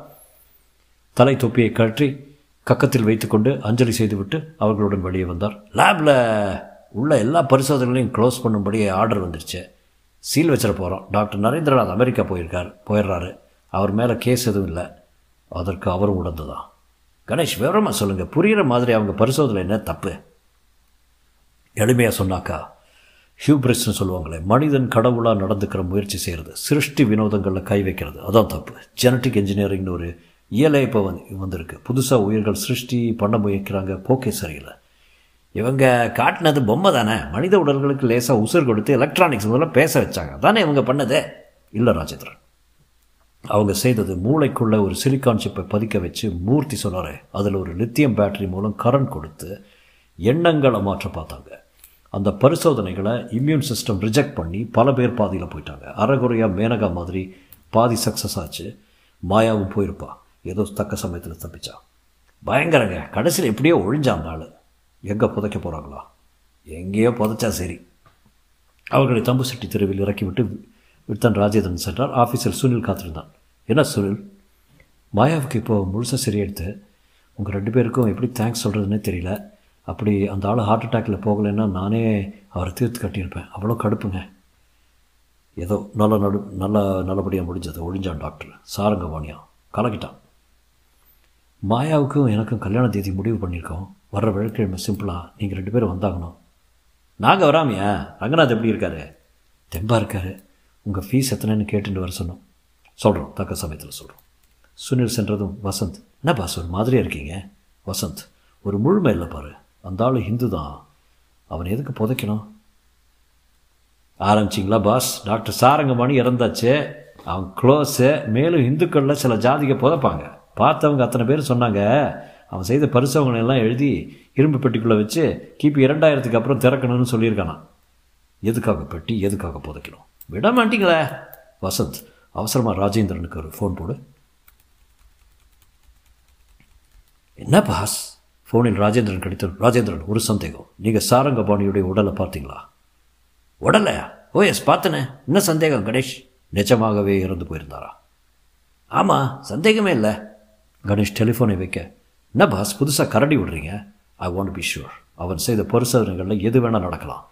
S2: தலை தொப்பியை கழற்றி கக்கத்தில் வைத்துக்கொண்டு அஞ்சலி செய்துவிட்டு அவர்களுடன் வெளியே வந்தார். லேபில் உள்ள எல்லா பரிசோதனைகளையும் க்ளோஸ் பண்ணும்படி ஆர்டர் வந்துருச்சு. சீல் வச்சிட போகிறோம் டாக்டர் நரேந்திரநாத் அமெரிக்கா போயிருக்கார் போயிடுறாரு. அவர் மேலே கேஸ் எதுவும் இல்லை. அதற்கு அவரும் உடந்துதான் கணேஷ் விவரமாக சொல்லுங்கள் புரிகிற மாதிரி அவங்க பரிசோதனை என்ன தப்பு? எளிமையாக சொன்னாக்கா ஹியூப்ரிஸ்னு சொல்லுவாங்களே மனிதன் கடவுளாக நடந்துக்கிற முயற்சி செய்கிறது சிருஷ்டி வினோதங்களில் கை வைக்கிறது அதான் தப்பு. ஜெனட்டிக் இன்ஜினியரிங்னு ஒரு இயலே இப்போ வந்து வந்திருக்கு. புதுசாக உயிர்கள் சிருஷ்டி பண்ண முயற்கிறாங்க போக்கே சரியில்லை. இவங்க காட்டினது பொம்மை தானே. மனித உடல்களுக்கு லேசாக உசுர் கொடுத்து எலக்ட்ரானிக்ஸ் முதல்ல பேச வச்சாங்க. தானே இவங்க பண்ணதே? இல்லை ராஜேந்திரன். அவங்க செய்தது மூளைக்குள்ளே ஒரு சிலிக்கான் சிப்பை பதிக்க வச்சு மூர்த்தி சொன்னாரே. அதில் ஒரு லித்தியம் பேட்டரி மூலம் கரண்ட் கொடுத்து எண்ணங்களை மாற்ற பார்த்தாங்க. அந்த பரிசோதனைகளை இம்யூன் சிஸ்டம் ரிஜெக்ட் பண்ணி பல பேர் பாதியில் போயிட்டாங்க. அறகுறையாக மேனகா மாதிரி பாதி சக்ஸஸ் ஆச்சு. மாயாவும் போயிருப்பா. ஏதோ தக்க சமயத்தில் தப்பிச்சா. பயங்கரங்க. கடைசியில் எப்படியோ ஒழிஞ்சான் நாள் எங்கே புதைக்க போகிறாங்களா எங்கேயோ புதைச்சா சரி. அவர்களை தம்பு செட்டி தெருவில் இறக்கிவிட்டு வித்தன் ராஜேந்திரன் சென்றார். ஆஃபீஸில் சுனில் காத்திருந்தான். என்ன சுனில்? மாயாவுக்கு இப்போ முழுசாக சரியெடுத்து உங்கள் ரெண்டு பேருக்கும் எப்படி தேங்க்ஸ் சொல்கிறதுனே தெரியல. அப்படி அந்த ஆள் ஹார்ட் அட்டாக்கில் போகலைன்னா நானே அவரை தீர்த்து கட்டியிருப்பேன். அவ்வளோ கடுப்புங்க. ஏதோ நல்ல நடு நல்ல நல்லபடியாக முடிஞ்சது. ஒழிஞ்சான் டாக்டர் சாரங்கவாணியா கலக்கிட்டான். மாயாவுக்கும் எனக்கும் கல்யாண தேதி முடிவு பண்ணியிருக்கோம். வர்ற வெள்ளிக்கிழமை சிம்பிளாக நீங்கள் ரெண்டு பேரும் வந்தாகணும். நாங்கள் வராமையா? ரங்கநாத் எப்படி இருக்காரு? தெம்பாக இருக்காரு. உங்கள் ஃபீஸ் எத்தனைன்னு கேட்டுட்டு வர சொன்னோம். சொல்கிறோம் தக்க சமயத்தில் சொல்கிறோம் சுனில் சென்றதும் வசந்த் என்ன பாஸ் ஒரு மாதிரியாக இருக்கீங்க? வசந்த் ஒரு முழுமை இல்லை பாரு. அந்த ஆள் ஹிந்து தான். அவனை எதுக்கு புதைக்கணும்? ஆரம்பிச்சிங்களா பாஸ் டாக்டர் சாரங்கமணி இறந்தாச்சு. அவன் க்ளோஸு மேலும் இந்துக்களில் சில ஜாதிக புதைப்பாங்க. பார்த்தவங்க அத்தனை பேர் சொன்னாங்க அவன் செய்த பரிசோதனை எல்லாம் எழுதி இரும்பு பெட்டிக்குள்ளே வச்சு கிபி இரண்டாயிரத்துக்கு அப்புறம் திறக்கணும்னு சொல்லியிருக்கானா எதுக்காக பெட்டி எதுக்காக புதைக்கணும்? விட மாட்டீங்களே வசந்த் அவசரமாக ராஜேந்திரனுக்கு ஒரு ஃபோன் போடு. என்ன பாஸ்? ஃபோனில் ராஜேந்திரன் கிடைத்தது ராஜேந்திரன் ஒரு சந்தேகம். நீங்கள் சாரங்கபாணியுடைய உடலை பார்த்தீங்களா? உடலையா? ஓ எஸ் பார்த்தனே. என்ன சந்தேகம் கணேஷ்? நிஜமாகவே இறந்து போயிருந்தாரா? ஆமாம் சந்தேகமே இல்லை. கணேஷ் டெலிஃபோனை வைக்க என்ன பாஸ் புதுசாக கரடி விடுறீங்க? ஐ வாண்ட் பி ஷுர் அவன் செய்த பரிசோதனைகளில் எது வேணால் நடக்கலாம்.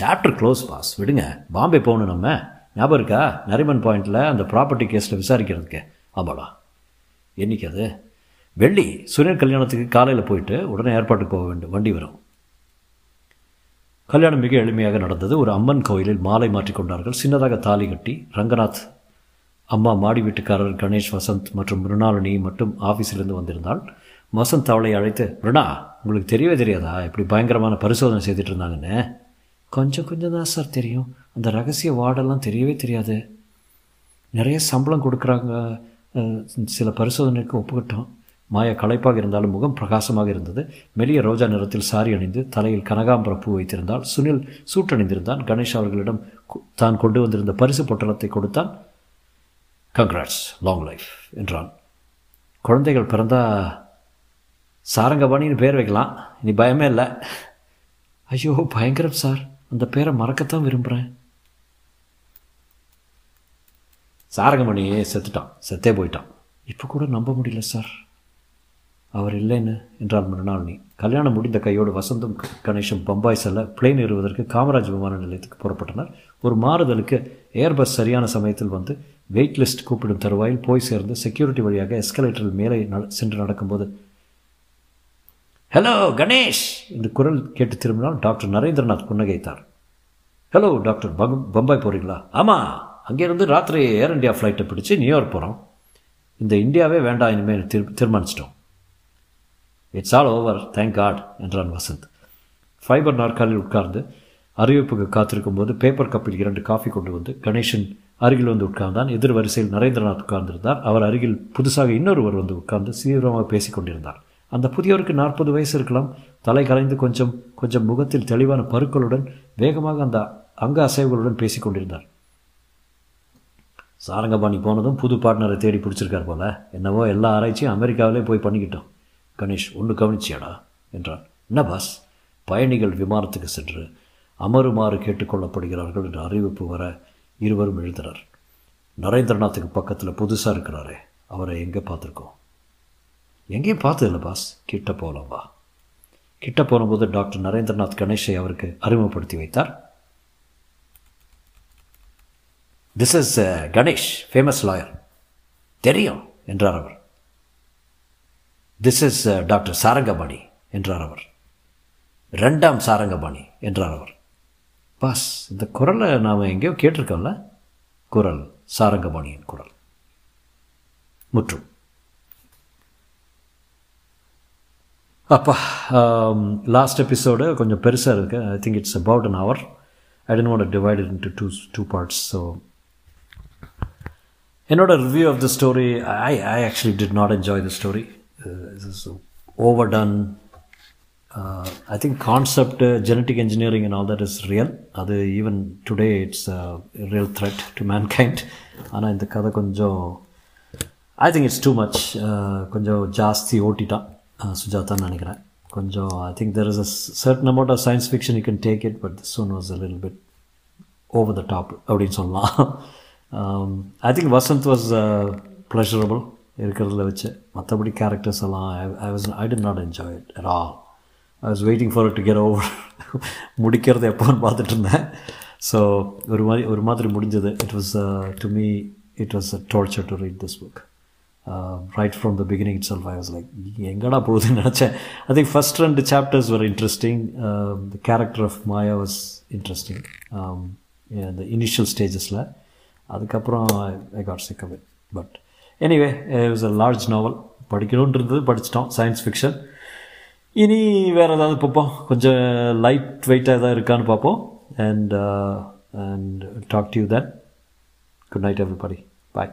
S2: சாப்டர் க்ளோஸ் பாஸ் விடுங்க. பாம்பே போகணும் நம்ம. ஞாபகம் இருக்கா? நரிமன் பாயிண்டில் அந்த ப்ராப்பர்ட்டி கேஸில் விசாரிக்கிறதுக்கு. ஆமாடா. என்னைக்கு அது? வெள்ளி சூரியன் கல்யாணத்துக்கு காலையில் போயிட்டு உடனே ஏற்பாட்டுக்கு போக வேண்டும். வண்டி வரும். கல்யாணம் மிக எளிமையாக நடந்தது. ஒரு அம்மன் கோயிலில் மாலை மாற்றிக்கொண்டார்கள் சின்னதாக தாலி கட்டி ரங்கநாத் அம்மா மாடி வீட்டுக்காரர் கணேஷ் வசந்த் மற்றும் மிருணாலினி மட்டும் ஆஃபீஸிலிருந்து வந்திருந்தாள். வசந்த் அவளை அழைத்து மிருணா உங்களுக்கு தெரியவே தெரியாதா? இப்படி பயங்கரமான பரிசோதனை செய்துட்டு இருந்தாங்கன்னு. கொஞ்சம் கொஞ்சம் தான் சார் தெரியும். அந்த ரகசிய வார்டெல்லாம் தெரியவே தெரியாது. நிறைய சம்பளம் கொடுக்குறாங்க. சில பரிசோதனைக்கு ஒப்புக்கிட்டோம். மாயா களைப்பாக இருந்தாலும் முகம் பிரகாசமாக இருந்தது. மெலிய ரோஜா நிறத்தில் சாரி அணிந்து தலையில் கனகாம்பர பூ வைத்திருந்தால் சுனில் சூட்டணிந்திருந்தான். கணேஷ் அவர்களிடம் தான் கொண்டு வந்திருந்த பரிசு பொட்டலத்தை கொடுத்தான். கங்க்ராட்ஸ் லாங் லைஃப் என்றான். குழந்தைகள் பிறந்தா சாரங்கபாணின்னு பேர் வைக்கலாம். இனி பயமே இல்லை. ஐயோ பயங்கரம் சார். அந்த பேரை மறக்கத்தான் விரும்புகிறேன் சாரங்கமணி செத்துட்டான். செத்தே போயிட்டான். இப்போ கூட நம்ப முடியல சார். அவர் இல்லைன்னு என்றால் மறுநாளினி கல்யாணம் முடிந்த கையோடு வசந்தும் கணேஷும் பம்பாய் செல்ல பிளேன் ஏறுவதற்கு காமராஜ் விமான நிலையத்துக்கு புறப்பட்டனர். ஒரு மாறுதலுக்கு ஏர்பஸ் சரியான சமயத்தில் வந்து வெயிட் லிஸ்ட் கூப்பிடும் தருவாயில் போய் சேர்ந்து செக்யூரிட்டி வழியாக எஸ்கலேட்டரில் மேலே சென்று நடக்கும்போது ஹலோ கணேஷ் என்று குரல் கேட்டு திரும்பினால் டாக்டர் நரேந்திரநாத் புன்னகைத்தார். ஹலோ டாக்டர் பம் பம்பாய் போகிறீங்களா ஆமாம் அங்கேருந்து ராத்திரி ஏர் இந்தியா ஃப்ளைட்டை பிடிச்சி நியூயார்க் போகிறோம் இந்த இந்தியாவே வேண்டாம் இனிமேல் திரு தீர்மானிச்சிட்டோம். It's all over thank God என்றான் வசந்த். ஃபைபர் நாற்காலில் உட்கார்ந்து அறிவிப்புக்கு காத்திருக்கும் போது பேப்பர் கப்பில் இரண்டு காஃபி கொண்டு வந்து கணேசன் அருகில் வந்து உட்கார்ந்தான். எதிர் வரிசையில் நரேந்திரநாத் உட்கார்ந்திருந்தார். அவர் அருகில் புதுசாக இன்னொருவர் வந்து உட்கார்ந்து சீவிரமாக பேசிக் கொண்டிருந்தார். அந்த புதியவருக்கு நாற்பது வயசு இருக்கலாம். தலை கலைந்து கொஞ்சம் கொஞ்சம் முகத்தில் தெளிவான பருக்களுடன் வேகமாக அந்த அங்க அசைவுகளுடன் பேசிக் கொண்டிருந்தார். சாரங்கபாணி போனதும் புது பார்ட்னரை தேடி பிடிச்சிருக்கார் போல. என்னவோ எல்லா ஆராய்ச்சியும் அமெரிக்காவிலே போய் பண்ணிக்கிட்டோம். கணேஷ் ஒன்று கவனிச்சியாடா? என்றான். என்ன பாஸ் பயணிகள் விமானத்துக்கு சென்று அமருமாறு கேட்டுக்கொள்ளப்படுகிறார்கள் என்ற அறிவிப்பு வர இருவரும் எழுதினர் நரேந்திரநாத்துக்கு பக்கத்தில் புதுசாக இருக்கிறாரே. அவரை எங்கே பார்த்துருக்கோம்? எங்கேயும் பார்த்ததில்ல பாஸ் கிட்ட போகலாம் வா. கிட்ட போனபோது டாக்டர் நரேந்திரநாத் கணேஷை அவருக்கு அறிமுகப்படுத்தி வைத்தார். This is Ganesh famous lawyer தெரியும் என்றார் அவர். This is uh, doctor Sarangapani என்றார் அவர். ரெண்டாம் சாரங்கபாணி என்றார் அவர். பாஸ் இந்த குரலை நாம் எங்கேயோ கேட்டிருக்கோம்ல? குரல் சாரங்கபாணியின் குரல். முற்றும். அப்பா லாஸ்ட் எபிசோடு கொஞ்சம் பெருசாக இருக்கு. I think it's about an hour I didn't want divide into two two parts so என்னோட review of the story I I actually did not enjoy the story overdone I think concept genetic engineering and all that is real அது even today it's real threat to mankind ஆனால் இந்த கதை கொஞ்சம் I think it's too much கொஞ்சம் ஜாஸ்தி ஓட்டிட்டான். சுஜாதான்னு நினைக்கிறேன். கொஞ்சம் I think there is a certain amount of science fiction you can take it but this one was a லில் பிட் ஓவர் த டாப் அப்படின்னு சொல்லலாம். I think Vasanth was pleasurable இருக்கிறதுல வச்சு. மற்றபடி கேரக்டர்ஸ் எல்லாம் I was I tent not enjoy it at all I was waiting for to get over முடிக்கிறது எப்போன்னு பார்த்துட்டு இருந்தேன். ஸோ ஒரு மாதிரி ஒரு மாதிரி முடிஞ்சது. It was to me it was a torture to read this book right from the beginning itself I was like எங்கடா போகுதுன்னு நினச்சேன். ஐ திங்க் ஃபஸ்ட் ரெண்டு chapters were interesting the character of Maya was interesting இந்த initial ஸ்டேஜஸில் அதுக்கப்புறம் I got sick away but anyway it's a large novel படிக்கணுன்றது படிச்சிட்டோம். Science fiction இனி வேறு ஏதாவது பார்ப்போம். கொஞ்சம் லைட் வெயிட்டாக எதாவது இருக்கான்னு பார்ப்போம். And and talk to you then good night everybody bye